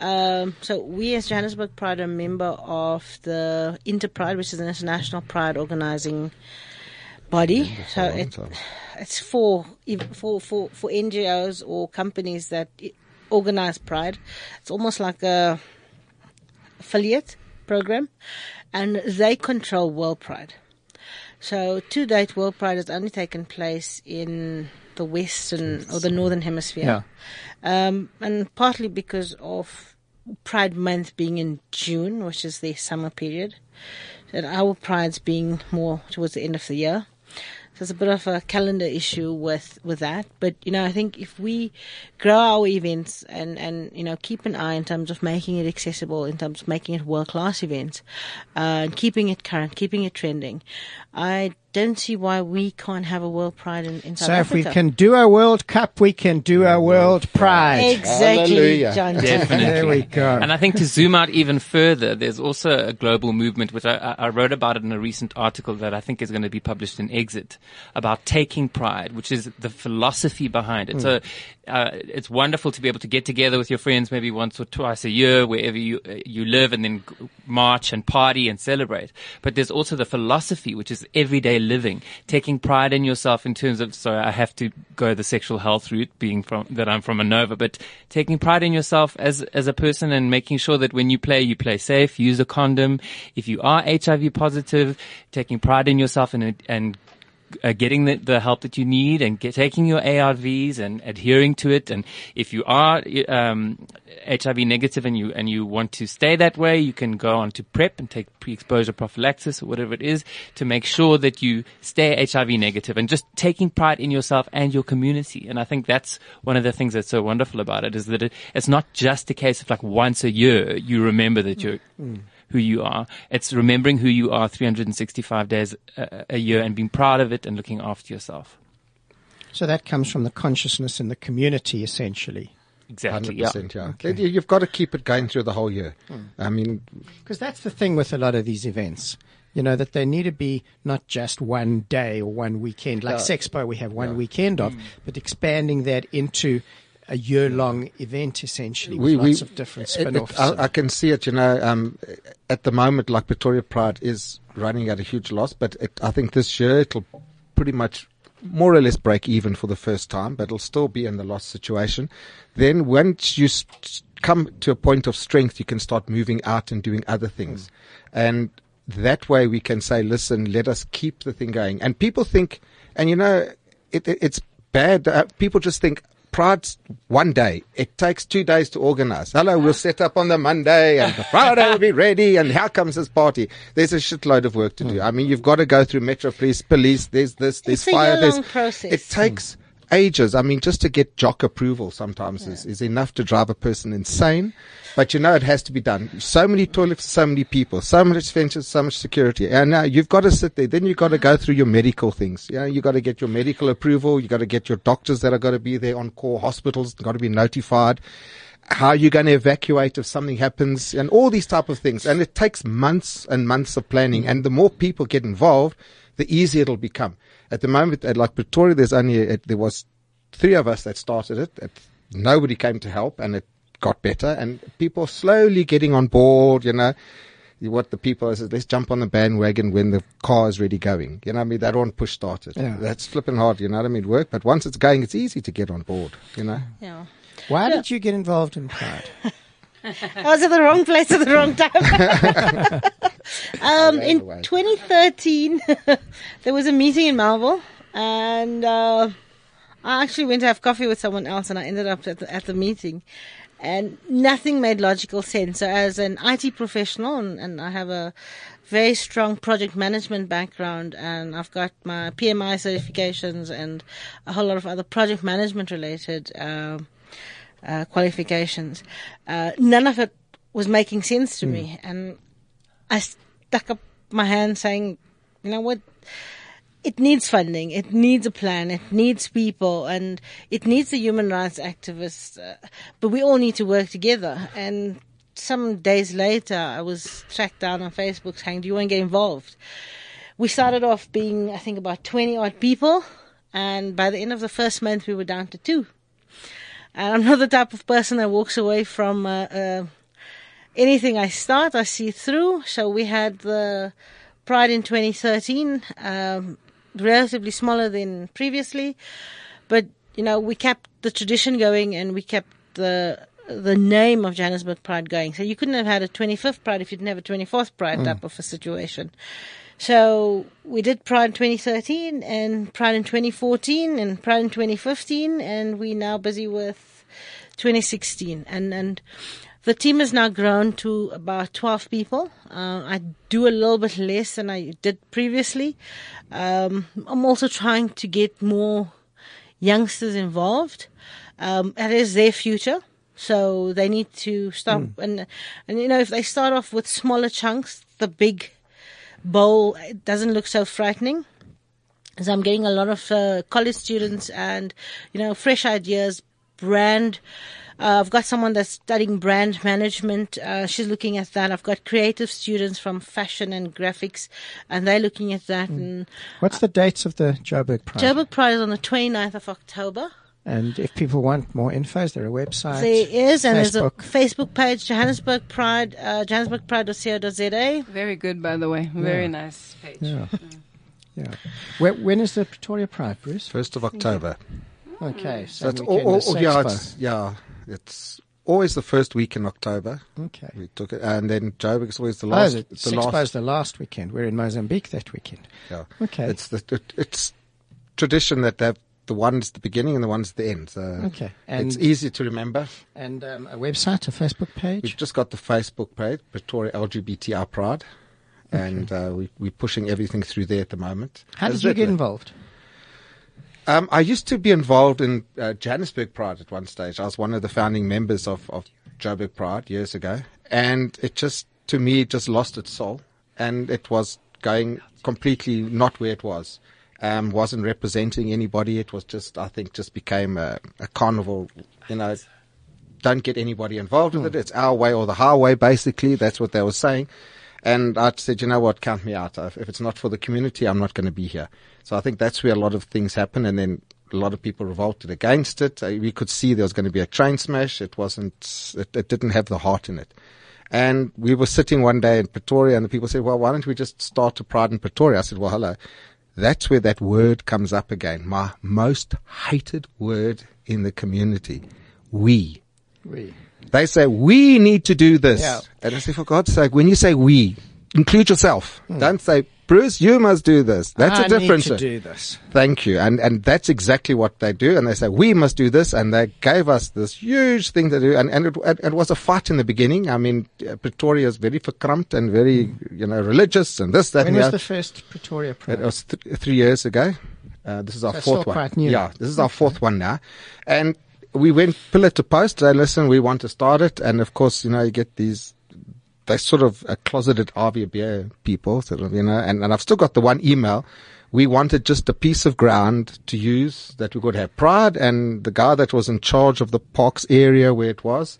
Speaker 4: Um, so we, as Johannesburg Pride, are a member of the Interpride, which is an international pride organizing body. So it, it's for, for for for NGOs or companies that organize Pride. It's almost like a affiliate program, and they control World Pride. So to date, World Pride has only taken place in the Western or the Northern Hemisphere. Um, and partly because of Pride Month being in June, which is the summer period, and our Pride's being more towards the end of the year. So it's a bit of a calendar issue with, with that. But, you know, I think if we grow our events and, and, you know, keep an eye in terms of making it accessible, in terms of making it world class events, uh, and keeping it current, keeping it trending, I don't see why we can't have a world pride in, in South
Speaker 1: So if
Speaker 4: Africa.
Speaker 1: we can do a World Cup, we can do a World Pride.
Speaker 4: Exactly, John.
Speaker 3: Definitely.
Speaker 1: There we go.
Speaker 3: And I think to zoom out even further, there's also a global movement, which I, I I wrote about it in a recent article that I think is going to be published in Exit, about taking pride, which is the philosophy behind it. So hmm. Uh, it's wonderful to be able to get together with your friends maybe once or twice a year, wherever you uh, you live, and then march and party and celebrate. But there's also the philosophy, which is everyday living, taking pride in yourself in terms of. Sorry, I have to go the sexual health route, being from that I'm from Anova, but taking pride in yourself as as a person and making sure that when you play, you play safe. Use a condom. If you are HIV positive, taking pride in yourself and and uh, getting the, the help that you need and get, taking your ARVs and adhering to it. And if you are um, HIV negative and you and you want to stay that way, you can go on to PrEP and take pre-exposure prophylaxis or whatever it is to make sure that you stay HIV negative and just taking pride in yourself and your community. And I think that's one of the things that's so wonderful about it is that it, it's not just a case of like once a year you remember that you're who you are. It's remembering who you are 365 days a, a year and being proud of it and looking after yourself.
Speaker 1: So that comes from the consciousness in the community, essentially.
Speaker 3: Exactly.
Speaker 5: Hundred
Speaker 3: Yeah.
Speaker 5: percent, yeah. You- You've got to keep it going through the whole year. Hmm. I mean,
Speaker 1: Because that's the thing with a lot of these events. You know, that they need to be not just one day or one weekend. Like Sexpo, we have one weekend of, hmm. but expanding that into a year long event, essentially, with lots of different spin offs.
Speaker 5: I, I can see it. You know, um, at the moment, like Pretoria Pride is running at a huge loss, but it, I think this year it'll pretty much more or less break even for the first time, but it'll still be in the loss situation. Then once you come to a point of strength, you can start moving out and doing other things, and that way we can say, listen, let us keep the thing going. And people think, and you know, it, it, it's bad. Uh, people just think Pride's one day. It takes two days to organize. Hello, we'll set up on the Monday and the Friday will be ready and how comes this party? There's a shitload of work to do. I mean, you've got to go through Metro Police, police, there's this, there's
Speaker 4: It's
Speaker 5: fire,
Speaker 4: year-long
Speaker 5: there's,
Speaker 4: process.
Speaker 5: it takes ages. I mean, just to get JOC approval sometimes is, is enough to drive a person insane. But you know, it has to be done. So many toilets, so many people, so much fences, so much security. And now you've got to sit there. Then you've got to go through your medical things. You know, you've got to get your medical approval. You've got to get your doctors that are going to be there on call. Hospitals got to be notified. How are you're going to evacuate if something happens and all these type of things. And it takes months and months of planning. And the more people get involved, the easier it'll become. At the moment, at like Pretoria, there's only, it, there was three of us that started it. it. Nobody came to help and it got better and people slowly getting on board, you know. What the people is, let's jump on the bandwagon when the car is really going. You know what I mean? that don't want to push start.
Speaker 1: Yeah.
Speaker 5: That's flipping hard, you know what I mean? Work, but once it's going, it's easy to get on board, you know?
Speaker 4: Yeah.
Speaker 1: Why did you get involved in Pride?
Speaker 4: I was at the wrong place at the wrong time. um, in 2013, there was a meeting in Melville, and uh, I actually went to have coffee with someone else, and I ended up at the, at the meeting, and nothing made logical sense. So, as an IT professional, and, and I have a very strong project management background, and I've got my PMI certifications and a whole lot of other project management related. Um, uh, qualifications. Uh, none of it was making sense to me, and I stuck up my hand, saying, "You know what? It needs funding. It needs a plan. It needs people, and it needs the human rights activists. Uh, but we all need to work together." And some days later, I was tracked down on Facebook saying, "Do you want to get involved?" We started off being, I think, about twenty odd people, and by the end of the first month, we were down to two. And I'm not the type of person that walks away from uh, uh, anything I start. I see through. So we had the Pride in 2013, um, relatively smaller than previously, but you know we kept the tradition going and we kept the the name of Johannesburg Pride going. So you couldn't have had a 25th Pride if you didn't have a 24th Pride type of a situation. So we did Pride in 2013 and Pride in 2014 and Pride in 2015 and we're now busy with 2016 and and the team has now grown to about 12 people. Uh, I do a little bit less than I did previously. Um, I'm also trying to get more youngsters involved. Um, it is their future. So they need to stop and, and you know, if they start off with smaller chunks, the big bowl it doesn't look so frightening. So I'm getting a lot of uh, college students and you know fresh ideas, brand. Uh, I've got someone that's studying brand management. Uh, she's looking at that. I've got creative students from fashion and graphics, and they're looking at that. And
Speaker 1: What's the dates of the Joburg Pride?
Speaker 4: Joburg Pride is on the 29th of October.
Speaker 1: And if people want more info, is there a website?
Speaker 4: There is, and there's a
Speaker 1: Facebook.
Speaker 4: Facebook page, Johannesburg Pride, uh, johannesburgpride.co.za.
Speaker 2: Very good, by the way. Very nice page.
Speaker 1: Yeah. yeah. Where, when is the Pretoria Pride, Bruce?
Speaker 5: First of October.
Speaker 1: Okay.
Speaker 5: So it's
Speaker 1: same
Speaker 5: all,
Speaker 1: weekend
Speaker 5: all, all- yeah, it's, yeah, it's always the first week in October.
Speaker 1: Okay.
Speaker 5: We took it, and then Joburg is always the
Speaker 1: Oh,
Speaker 5: last.
Speaker 1: the,
Speaker 5: the
Speaker 1: Sexpo's
Speaker 5: last.
Speaker 1: the last weekend. We're in Mozambique that weekend.
Speaker 5: Yeah.
Speaker 1: Okay.
Speaker 5: It's the it, it's tradition that they have the one's at the beginning and the one's at the end. So
Speaker 1: Okay.
Speaker 5: it's easy to remember.
Speaker 1: And um, a website, a Facebook page?
Speaker 5: We've just got the Facebook page, Pretoria LGBTI Pride, and uh, we, we're pushing everything through there at the moment.
Speaker 1: How
Speaker 5: As
Speaker 1: did you
Speaker 5: that-
Speaker 1: get involved?
Speaker 5: Um, I used to be involved in uh, Johannesburg Pride at one stage. I was one of the founding members of, of Joburg Pride years ago. And it just, to me, just lost its soul. And it was going completely not where it was. Um, wasn't representing anybody. It was just, I think, just became a, a carnival, you know, don't get anybody involved with it. It's our way or the highway, basically. That's what they were saying. And I said, you know what, count me out. If if it's not for the community, I'm not going to be here. So I think that's where a lot of things happen. And then a lot of people revolted against it. Uh, we could see there was going to be a train smash. It wasn't, it, it didn't have the heart in it. And we were sitting one day in Pretoria and the people said, well, why don't we just start a pride in Pretoria? I said, well, hello. That's where that word comes up again. My most hated word in the community. We.
Speaker 1: We.
Speaker 5: They say, we need to do this.
Speaker 1: Yeah.
Speaker 5: And I say, for God's sake, when you say we, include yourself.
Speaker 1: Hmm.
Speaker 5: Don't say, Bruce, you must do this. That's
Speaker 1: I
Speaker 5: a difference.
Speaker 1: Need to do this.
Speaker 5: Thank you. And, and that's exactly what they do. And they say, we must do this. And they gave us this huge thing to do. And, and it, it, it was a fight in the beginning. I mean, uh, Pretoria is very verkrampt and very, you know, religious and this, that.
Speaker 1: When
Speaker 5: and
Speaker 1: was the first Pretoria Pride?
Speaker 5: It was th- three years ago. Uh, this is our
Speaker 1: it's
Speaker 5: fourth one.
Speaker 1: quite new.
Speaker 5: Yeah, this is our fourth one now. And we went pillar to post. Say, listen, we want to start it. And of course, you know, you get these, they sort of uh, closeted RVBA people, sort of, you know, and, and I've still got the one email. We wanted just a piece of ground to use that we could have pride. And the guy that was in charge of the parks area where it was,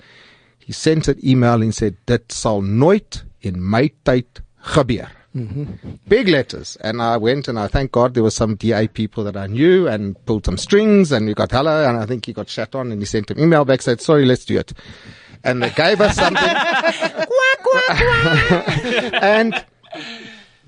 Speaker 5: he sent an email and said, dit sal nooit in my tyd gebeur. Big letters. And I went and I thank God there were some DA people that I knew and pulled some strings and we got hello and I think he got shut on and he sent an email back said, sorry, let's do it. and they gave us something. and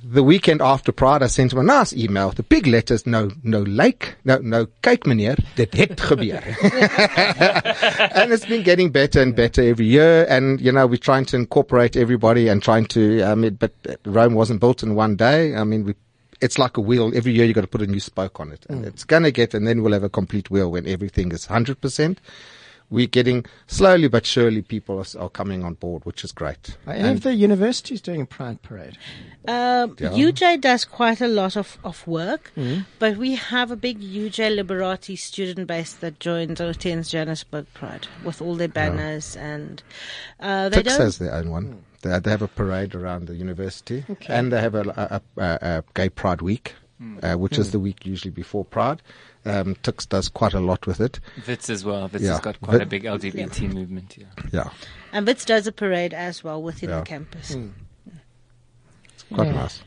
Speaker 5: the weekend after Pride, I sent him a nice email with the big letters, no, no lake, no, no kyk meneer, dit het gebeur. and it's been getting better and better every year. And, you know, we're trying to incorporate everybody and trying to, I mean, but Rome wasn't built in one day. I mean, we, it's like a wheel. Every year you got to put a new spoke on it and mm. it's going to get, and then we'll have a complete wheel when everything is 100%. We're getting slowly but surely people are, are coming on board, which is great.
Speaker 1: Are any of the universities doing a Pride Parade?
Speaker 4: Um, UJ does quite a lot of, of work, but we have a big UJ Liberati student base that joins or attends Johannesburg Pride with all their banners and uh, they
Speaker 5: Tuks
Speaker 4: don't.
Speaker 5: has their own one. They, they have a parade around the university, and they have a, a, a, a gay pride week, uh, which is the week usually before Pride. Um, Tuks does quite a lot with it.
Speaker 3: Wits as well. Wits
Speaker 5: Yeah.
Speaker 3: has got quite a big LGBT movement. Yeah.
Speaker 5: Yeah,
Speaker 4: And Wits does a parade as well within
Speaker 5: Yeah.
Speaker 4: the campus.
Speaker 5: it's quite
Speaker 1: Yeah.
Speaker 5: nice.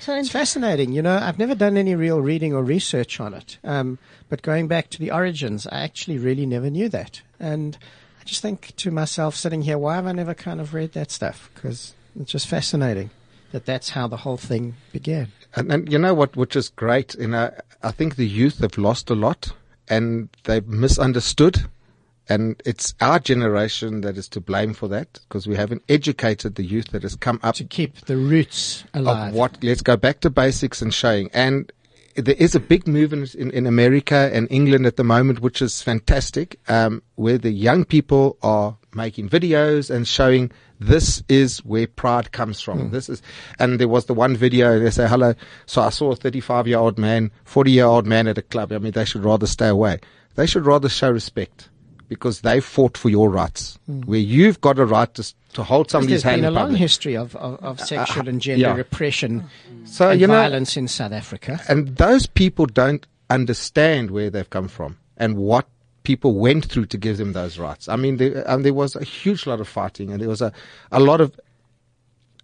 Speaker 4: So in
Speaker 1: It's fascinating. You know, I've never done any real reading or research on it. Um, but going back to the origins, I actually really never knew that. And I just think to myself, sitting here, why have I never kind of read that stuff? Because it's just fascinating that that's how the whole thing began.
Speaker 5: And, and you know what, which is great, you know, I think the youth have lost a lot and they've misunderstood. And it's our generation that is to blame for that because we haven't educated the youth that has come up
Speaker 1: To keep the roots alive.
Speaker 5: of what, let's go back to basics and showing. And there is a big movement in, in America and England at the moment, which is fantastic, um, where the young people are making videos and showing this is where pride comes from. This is, and there was the one video they say, hello. So I saw a 35 year old man, 40 year old man at a club. I mean, they should rather stay away. They should rather show respect because they fought for your rights, where you've got a right to, to hold somebody's
Speaker 1: there's
Speaker 5: hand
Speaker 1: been a long history of, of, of sexual and gender
Speaker 5: yeah.
Speaker 1: repression
Speaker 5: So,
Speaker 1: and
Speaker 5: you know,
Speaker 1: violence in South Africa.
Speaker 5: and those people don't understand where they've come from and what people went through to give them those rights. I mean, there, um, there was a huge lot of fighting and there was a, a lot of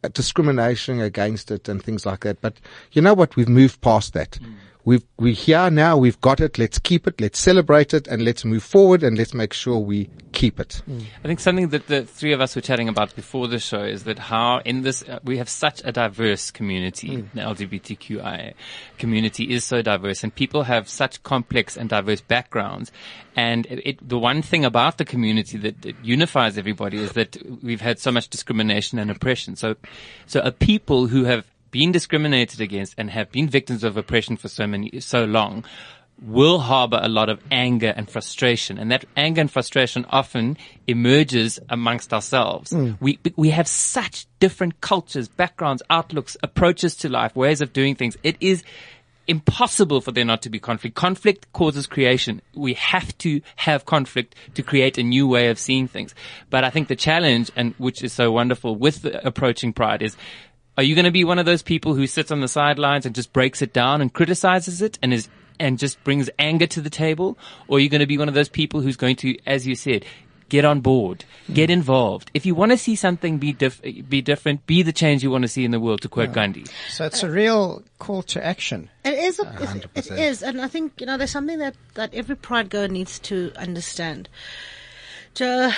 Speaker 5: uh, discrimination against it and things like that. But you know what? We've moved past that. We've, we're here now. We've got it. Let's keep it. Let's celebrate it and let's move forward and let's make sure we keep it.
Speaker 3: I think something that the three of us were chatting about before the show is that how in this uh, we have such a diverse community. The LGBTQI community is so diverse, and people have such complex and diverse backgrounds. And it, it, the one thing about the community that, that unifies everybody is that we've had so much discrimination and oppression. So, so a people who have been discriminated against and have been victims of oppression for so many so long will harbor a lot of anger and frustration. And that anger and frustration often emerges amongst ourselves. Hmm. We, we have such different cultures, backgrounds, outlooks, approaches to life, ways of doing things. It is impossible for there not to be conflict. Conflict causes creation. We have to have conflict to create a new way of seeing things. But I think the challenge, and which is so wonderful with the approaching pride is are you going to be one of those people who sits on the sidelines and just breaks it down and criticizes it and is and just brings anger to the table, or are you going to be one of those people who's going to, as you said, get on board, get involved? If you want to see something be dif- be different, be the change you want to see in the world. To quote Gandhi.
Speaker 1: So it's a real call to action.
Speaker 4: It is. A, it, it is, and I think you know there's something that that every Pride goer needs to understand. Jo-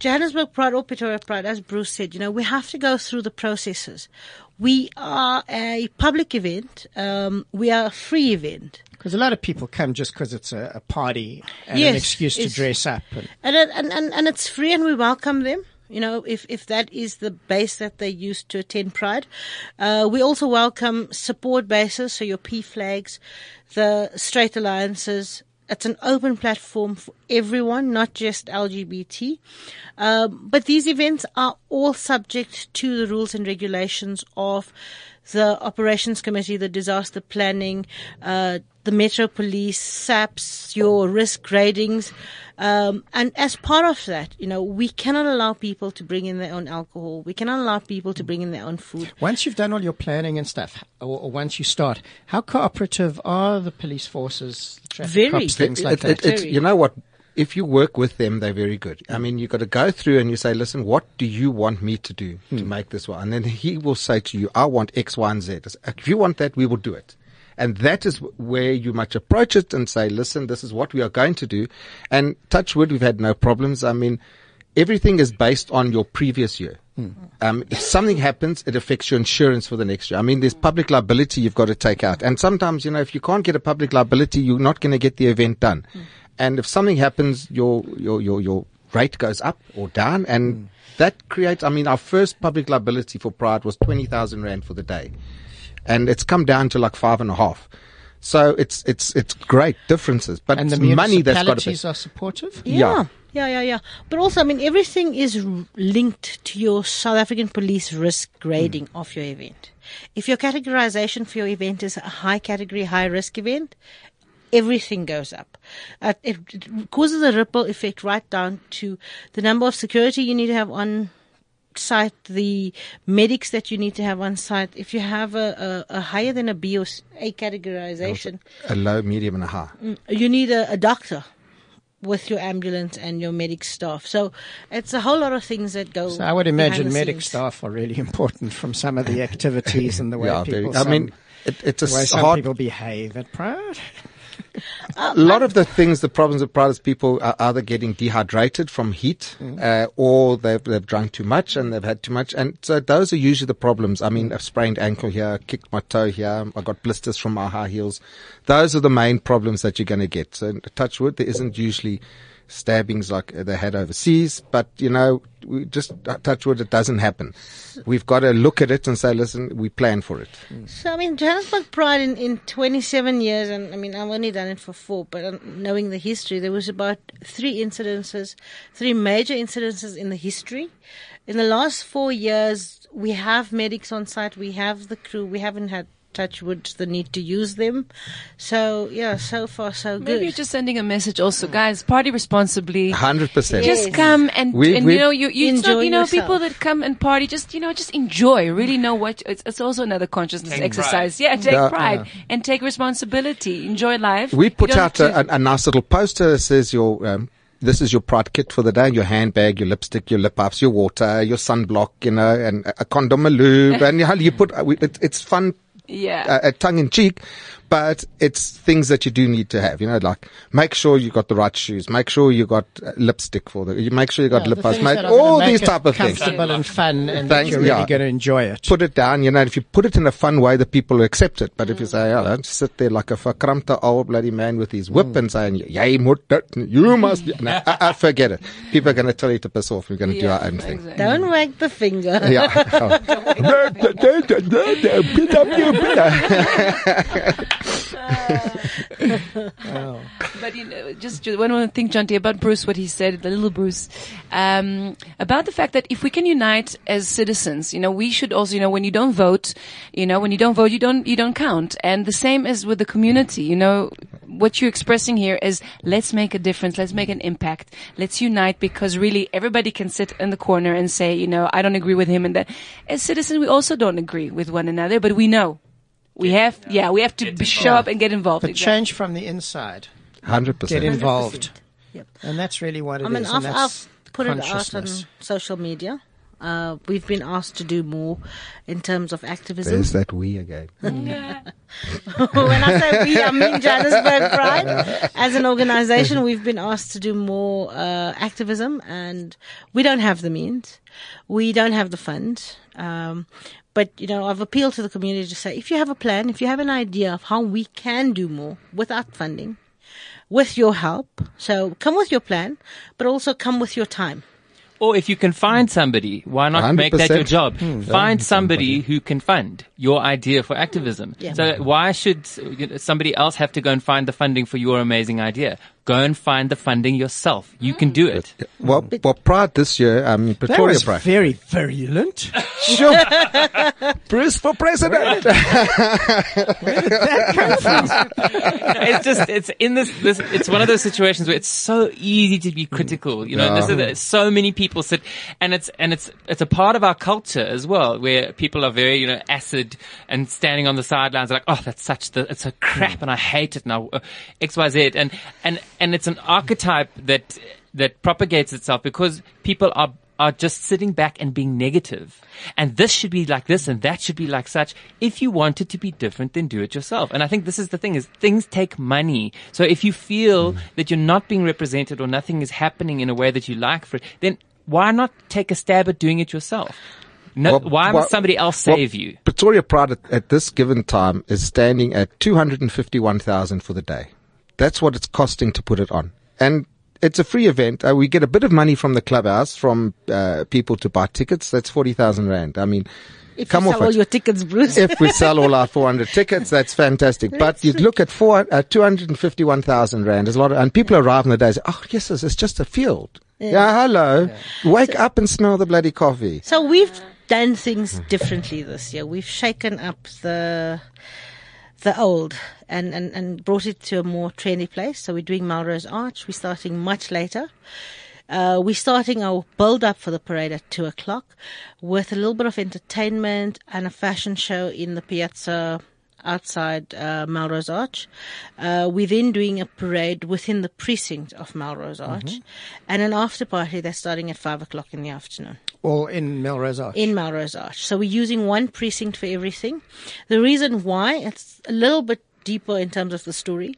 Speaker 4: Johannesburg Pride or Pretoria Pride, as Bruce said, you know, we have to go through the processes. We are a public event. Um, we are a free event.
Speaker 1: Because a lot of people come just because it's a, a party and
Speaker 4: Yes,
Speaker 1: an excuse to dress up. And,
Speaker 4: And, and, and, and it's free and we welcome them. You know, if, if that is the base that they use to attend Pride. Uh, we also welcome support bases, so your P flags, the straight alliances. It's an open platform for everyone, not just LGBT. Um, but these events are all subject to the rules and regulations of the operations committee, the disaster planning, uh, the Metro Police, SAPS, your risk ratings. Um, and as part of that, you know, we cannot allow people to bring in their own alcohol. We cannot allow people to bring in their own food.
Speaker 1: once you've done all your planning and stuff, or, or once you start, how cooperative are the police forces, the traffic
Speaker 4: Very.
Speaker 1: cops, things
Speaker 5: It-
Speaker 1: like
Speaker 5: it-
Speaker 1: that?
Speaker 5: it- it's- you know what? If you work with them, they're very good. I mean, you've got to go through and you say, listen, what do you want me to do to make this one? And then he will say to you, I want X, Y, and Z. If you want that, we will do it. And that is where you must approach it and say, listen, this is what we are going to do. And touch wood, we've had no problems. I mean, everything is based on your previous year. Hmm. Um, if something happens, it affects your insurance for the next year. I mean, there's public liability you've got to take out. And sometimes, you know, if you can't get a public liability, you're not going to get the event done. Hmm. And if something happens, your, your, your, your rate goes up or down. And hmm. that creates, I mean, our first public liability for Pride was 20,000 Rand for the day. And it's come down to like five and a half. So it's, it's, it's great differences, but
Speaker 1: And the
Speaker 5: it's money that's got to be.
Speaker 1: are supportive.
Speaker 5: Yeah.
Speaker 4: Yeah, yeah, yeah. But also, I mean, everything is r- linked to your South African police risk grading of your event. If your categorization for your event is a high category, high risk event, everything goes up. Uh, it, it causes a ripple effect right down to the number of security you need to have on site, the medics that you need to have on site. If you have a, a, a higher than a B or A categorization,
Speaker 5: A low, medium, and a high.
Speaker 4: Mm, you need a, a doctor with your ambulance and your medic staff. So it's a whole lot of things that go.
Speaker 1: So I would imagine medic
Speaker 4: scenes.
Speaker 1: staff are really important from some of the activities and the way
Speaker 5: Yeah,
Speaker 1: people.
Speaker 5: I
Speaker 1: some-
Speaker 5: mean, it, it's a
Speaker 1: the way some
Speaker 5: hard.
Speaker 1: people behave at Pride.
Speaker 5: a lot of the things, the problems with Pride is people are either getting dehydrated from heat, uh, or they've they've drunk too much and they've had too much, and so those are usually the problems. I mean, I've sprained ankle here, kicked my toe here, I got blisters from my high heels. Those are the main problems that you're going to get. So, touch wood, there isn't usually stabbings like they had overseas, but you know, we just uh, touch wood, it doesn't happen. We've got to look at it and say, listen, we plan for it.
Speaker 4: So I mean, Johannesburg Pride in, in 27 years, and I mean, I've only done it for four, but um, knowing the history, there was about three incidences, three major incidences in the history. In the last four years, we have medics on site, we have the crew, we haven't had touch wood the need to use them. So yeah, so far so good.
Speaker 2: Maybe you're just sending a message also, guys, party responsibly.
Speaker 5: Hundred percent.
Speaker 4: Yes.
Speaker 2: Just come and,
Speaker 5: We-
Speaker 2: and
Speaker 5: we-
Speaker 2: you know you you, it's not,
Speaker 4: Enjoy
Speaker 2: you know
Speaker 4: yourself.
Speaker 2: people that come and party just you know just enjoy really know what it's, it's also another consciousness
Speaker 3: Take
Speaker 2: exercise yeah take
Speaker 5: Yeah.
Speaker 2: pride and take responsibility enjoy life
Speaker 5: We put out a, a, a nice little poster that says your, um, this is your pride kit for the day, your handbag, your lipstick, your lip puffs, your water, your sunblock, you know, and a a condom, a lube, and you, know, you put, uh, it, it's fun,
Speaker 2: yeah.
Speaker 5: Uh, uh, tongue in cheek, but it's things that you do need to have, you know, like make sure you got the right shoes, make sure you got uh, lipstick for the, you make sure you got
Speaker 1: Yeah,
Speaker 5: lip
Speaker 1: the
Speaker 5: puffs,
Speaker 1: things
Speaker 5: make
Speaker 1: that are gonna
Speaker 5: all
Speaker 1: make
Speaker 5: these type of things.
Speaker 1: comfortable and fun, and that
Speaker 5: Thanks,
Speaker 1: you're really
Speaker 5: yeah.
Speaker 1: going to enjoy it.
Speaker 5: Put it down, you know, if you put it in a fun way, the people will accept it. But if you mm. say, oh, don't sit there like a verkrampte old bloody man with his whip mm. and saying, "Jy moet dit, you mm. must," be. no, I, I forget it. People are going to tell you to piss off. We're going to do our own thing.
Speaker 2: exactly.
Speaker 4: Don't wag the finger.
Speaker 5: Yeah.
Speaker 2: But you know, just ju- one more thing, John T, about Bruce, what he said, the little Bruce, um, about the fact that if we can unite as citizens, you know, we should also, you know, when you don't vote, you know, when you don't vote, you don't, you don't count. And the same as with the community, you know, what you're expressing here is let's make a difference, let's make an impact, let's unite because really everybody can sit in the corner and say, you know, I don't agree with him and that. As citizens, we also don't agree with one another, but we know. We have, yeah, we have to be, show up and get involved.
Speaker 1: But
Speaker 2: Exactly.
Speaker 1: change from the inside.
Speaker 5: Hundred percent.
Speaker 1: Get
Speaker 5: percent.
Speaker 1: involved.
Speaker 4: Yep.
Speaker 1: And that's really what it
Speaker 4: I
Speaker 1: is.
Speaker 4: mean,
Speaker 1: and
Speaker 4: I've,
Speaker 1: that's
Speaker 4: I've put it out on social media. Uh, we've been asked to do more in terms of activism.
Speaker 5: There's that we again.
Speaker 4: when I say we, I mean Johannesburg Pride. As an organization, we've been asked to do more uh, activism, and we don't have the means. We don't have the funds. Um, but, you know, I've appealed to the community to say, if you have a plan, if you have an idea of how we can do more without funding, with your help, so come with your plan, but also come with your time.
Speaker 3: Or if you can find somebody, why not make that your job?
Speaker 5: Hmm.
Speaker 3: Find
Speaker 5: Yeah.
Speaker 3: somebody who can fund your idea for activism.
Speaker 4: Yeah.
Speaker 3: So why should somebody else have to go and find the funding for your amazing idea? Go and find the funding yourself. You can do it.
Speaker 5: Well, well, Pride this year, I mean,
Speaker 1: That
Speaker 5: Pretoria
Speaker 1: was
Speaker 5: Pride.
Speaker 1: very virulent.
Speaker 5: Sure. Bruce for president.
Speaker 3: Where did that it's just it's in this this it's one of those situations where it's so easy to be critical you know this is
Speaker 5: Yeah.
Speaker 3: so many people sit and it's and it's it's a part of our culture as well where people are very you know acid and standing on the sidelines like oh that's such the it's a crap and I hate it now uh, xyz and and and it's an archetype that that propagates itself because people are are just sitting back and being negative. And this should be like this and that should be like such. If you want it to be different, then do it yourself. And I think this is the thing is things take money. So if you feel mm. that you're not being represented or nothing is happening in a way that you like for it, then why not take a stab at doing it yourself? No,
Speaker 5: Well,
Speaker 3: why
Speaker 5: well-
Speaker 3: must somebody else
Speaker 5: well,
Speaker 3: save you?
Speaker 5: Pretoria Pride at, at this given time is standing at 251,000 for the day. That's what it's costing to put it on. And it's a free event. Uh, we get a bit of money from the clubhouse, from uh, people to buy tickets. That's 40,000 Rand. I mean,
Speaker 4: If
Speaker 5: come off
Speaker 4: sell all
Speaker 5: it.
Speaker 4: your tickets, Bruce.
Speaker 5: if we sell all our 400 tickets, that's fantastic. But you look at four, uh, 251,000 Rand. There's a lot of, and people arrive on the day and say, oh, yes, it's it's just a field. Yeah, hello. Wake up and smell the bloody coffee.
Speaker 4: So we've done things differently this year. We've shaken up the the old and, and, and brought it to a more trendy place. So we're doing Melrose Arch. We're starting much later. Uh, we're starting our build up for the parade at two o'clock with a little bit of entertainment and a fashion show in the piazza outside uh, Melrose Arch. Uh, we're then doing a parade within the precinct of Melrose Arch and an after party that's starting at five o'clock in the afternoon
Speaker 1: All in Melrose Arch.
Speaker 4: in Melrose Arch. So we're using one precinct for everything. The reason why it's a little bit deeper in terms of the story.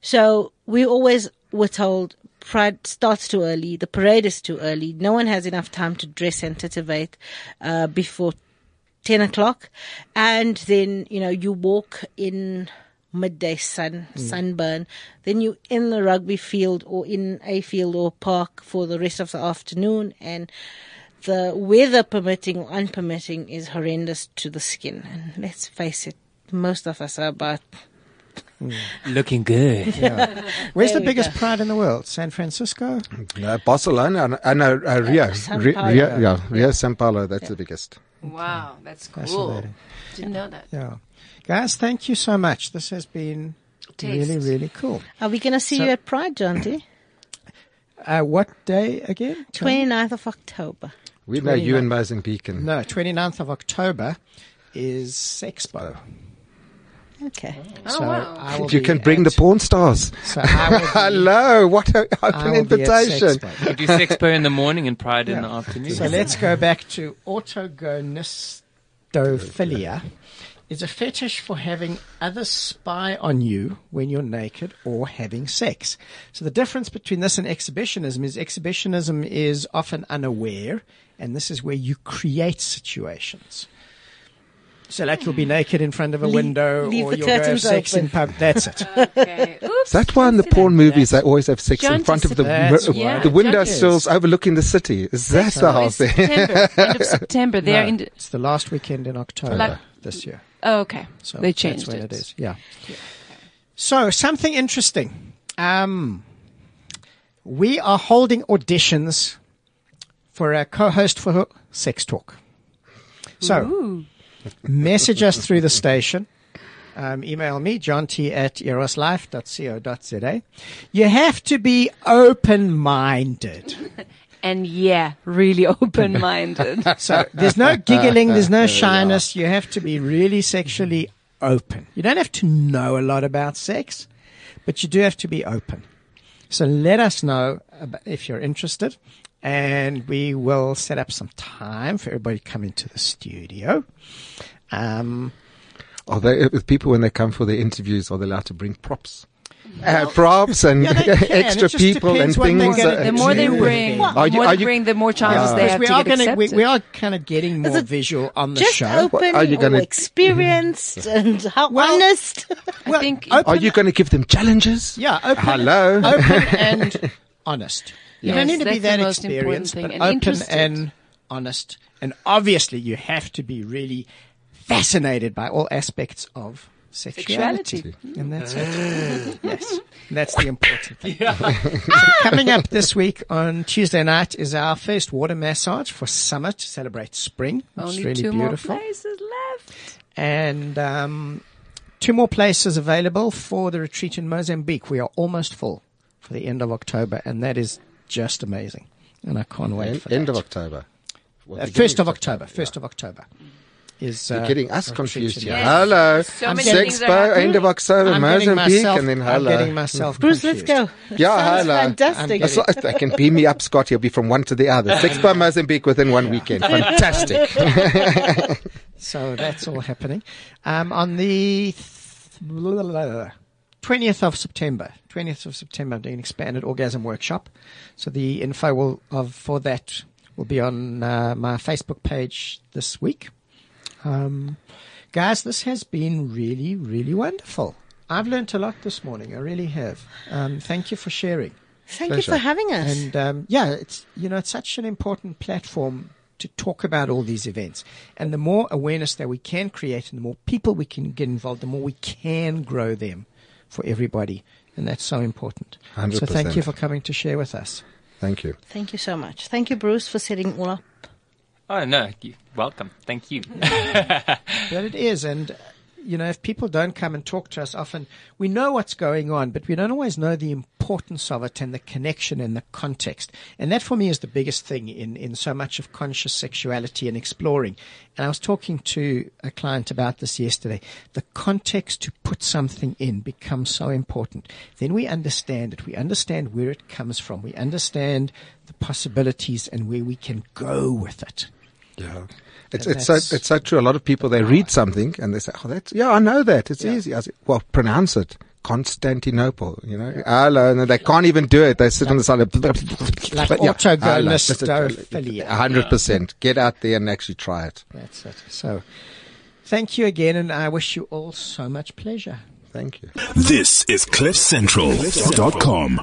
Speaker 4: So we always were told Pride starts too early. The parade is too early. No one has enough time to dress and titivate uh, before 10 o'clock. And then, you know, you walk in midday sun, sunburn. Then you in the rugby field or in a field or park for the rest of the afternoon. And the weather permitting or unpermitting is horrendous to the skin. And let's face it, most of us are about
Speaker 3: Looking good.
Speaker 1: Where's
Speaker 4: There
Speaker 1: the biggest
Speaker 4: go.
Speaker 1: pride in the world? San Francisco?
Speaker 5: Uh, Barcelona and uh, no, uh, Rio.
Speaker 4: Sao
Speaker 5: Rio, Rio, yeah, Rio, Sao Paulo. That's the biggest.
Speaker 2: Wow, that's cool.
Speaker 1: Fascinating.
Speaker 2: Didn't know that.
Speaker 1: Yeah. Guys, thank you so much. This has been
Speaker 2: Taste.
Speaker 1: really, really cool.
Speaker 4: Are we going to see
Speaker 1: So-
Speaker 4: you at Pride, Jonty?
Speaker 1: Uh, what day again?
Speaker 4: 29th of October.
Speaker 5: We know you in Mozambique and
Speaker 1: No, 29th of October is Sexpo.
Speaker 4: Okay.
Speaker 2: Oh,
Speaker 1: so
Speaker 2: wow.
Speaker 5: You can bring the porn stars.
Speaker 1: So I be,
Speaker 5: Hello, what an
Speaker 1: I
Speaker 5: open
Speaker 1: will be at
Speaker 5: invitation.
Speaker 1: Sexpo.
Speaker 3: You do Sexpo in the morning and Pride in the afternoon.
Speaker 1: So let's go back to autagonistophilia. Is a fetish for having others spy on you when you're naked or having sex. So the difference between this and exhibitionism is exhibitionism is often unaware, and this is where you create situations. So like you'll be hmm. naked in front of a
Speaker 4: Leave-
Speaker 1: window
Speaker 4: leave
Speaker 1: or you'll go have
Speaker 4: curtains
Speaker 1: sex in pub. That's it.
Speaker 2: Okay. Oops.
Speaker 5: That's why in the porn movies they always have sex in front of the
Speaker 1: That's
Speaker 5: mi- the window
Speaker 1: John
Speaker 5: sills overlooking the city. Is that the whole
Speaker 2: It's
Speaker 5: thing?
Speaker 2: September, end of September. They're
Speaker 1: No,
Speaker 2: in. The,
Speaker 1: it's the last weekend in October
Speaker 2: Like-
Speaker 1: this year.
Speaker 2: Oh, okay.
Speaker 1: So
Speaker 2: they changed
Speaker 1: that's when
Speaker 2: it.
Speaker 1: it is. Yeah. So something interesting. Um, we are holding auditions for a co-host for Sex Talk. So message us through the station. Um, email me, john t at eroslife.co.za. You have to be open-minded.
Speaker 2: And yeah, really open-minded.
Speaker 1: So there's no giggling, there's no shyness. You have to be really sexually open. You don't have to know a lot about sex, but you do have to be open. So let us know if you're interested, and we will set up some time for everybody to come into the studio. Um,
Speaker 5: Are they, with people when they come for their interviews, are they allowed to bring props? Uh, props and
Speaker 1: Yeah, they can. It
Speaker 5: extra people and
Speaker 1: depends they're
Speaker 5: things.
Speaker 1: gonna
Speaker 5: uh,
Speaker 2: the more they bring,
Speaker 1: Well,
Speaker 2: the
Speaker 5: are you-
Speaker 2: more
Speaker 5: are
Speaker 2: they
Speaker 5: you-
Speaker 2: bring, the more chances they have
Speaker 1: we
Speaker 2: to
Speaker 1: are
Speaker 2: get
Speaker 1: gonna, we,
Speaker 2: accepted.
Speaker 1: we are kind of getting more visual on the
Speaker 4: Just
Speaker 1: show.
Speaker 4: open
Speaker 5: Are you gonna-
Speaker 4: experienced and how
Speaker 1: Well-
Speaker 4: honest.
Speaker 1: Well,
Speaker 2: think-
Speaker 1: open,
Speaker 5: Are you going to give them challenges?
Speaker 1: yeah, open,
Speaker 5: Hello.
Speaker 1: open and honest. You don't need to be that experienced, but
Speaker 2: and
Speaker 1: open
Speaker 2: interested.
Speaker 1: and honest. And obviously, you have to be really fascinated by all aspects of sexuality.
Speaker 2: Sexuality.
Speaker 1: And that's it. yes. That's the important thing. So coming up this week on Tuesday night is our first water massage for summer to celebrate spring. Which
Speaker 2: Only
Speaker 1: is really
Speaker 2: two
Speaker 1: beautiful.
Speaker 2: more places left.
Speaker 1: And um, two more places available for the retreat in Mozambique. We are almost full for the end of October, and that is just amazing. And I can't wait
Speaker 5: End,
Speaker 1: for
Speaker 5: end
Speaker 1: that.
Speaker 5: of October.
Speaker 1: Uh, first of October. First of October is.
Speaker 5: You're
Speaker 1: uh,
Speaker 5: getting us confused
Speaker 1: retreat
Speaker 5: here.
Speaker 2: Yes.
Speaker 5: Hello.
Speaker 2: So many things are
Speaker 5: Sexpo, end of October,
Speaker 1: I'm getting
Speaker 5: Mozambique,
Speaker 1: myself,
Speaker 5: and then hello.
Speaker 1: I'm getting myself
Speaker 4: Bruce, let's
Speaker 1: confused.
Speaker 4: go.
Speaker 5: Yeah,
Speaker 4: Sounds
Speaker 5: hello.
Speaker 4: fantastic.
Speaker 1: I'm
Speaker 5: That's I can beam me up, Scott. He'll be from one to the other. Sexpo Mozambique within one weekend. Fantastic.
Speaker 1: So that's all happening. Um, on the twentieth of September, twentieth of September, I'm doing an expanded orgasm workshop. So the info will of for that will be on uh, my Facebook page this week. Um, guys, this has been really, really wonderful. I've learnt a lot this morning. I really have. Um, thank you for sharing.
Speaker 4: Thank
Speaker 5: Pleasure.
Speaker 4: you for having us.
Speaker 1: And um, yeah, it's you know it's such an important platform to talk about all these events. And the more awareness that we can create, and the more people we can get involved, the more we can grow them for everybody. And that's so important. So thank you for coming to share with us.
Speaker 5: Thank you.
Speaker 4: Thank you so much. Thank you, Bruce, for setting all up.
Speaker 3: Oh no, you, welcome. Thank you.
Speaker 1: But it is, and you know, if people don't come and talk to us often, we know what's going on, but we don't always know the importance of it and the connection and the context. And that for me is the biggest thing in, in so much of conscious sexuality and exploring. And I was talking to a client about this yesterday. The context to put something in becomes so important. Then we understand it. We understand where it comes from. We understand the possibilities and where we can go with it.
Speaker 5: Yeah. It's
Speaker 1: And
Speaker 5: it's so it's so true. A lot of people they read something and they say, "Oh, that's yeah, I know that. It's
Speaker 1: Yeah.
Speaker 5: easy." I say, "Well, pronounce it." Constantinople, you know, hello, and they can't even do it. They sit on the side of
Speaker 1: Like
Speaker 5: But yeah,
Speaker 1: autagonistophilia.
Speaker 5: A hundred percent. Get out there and actually try it.
Speaker 1: That's it. So, thank you again, and I wish you all so much pleasure.
Speaker 5: Thank you.
Speaker 8: This is CliffCentral.com.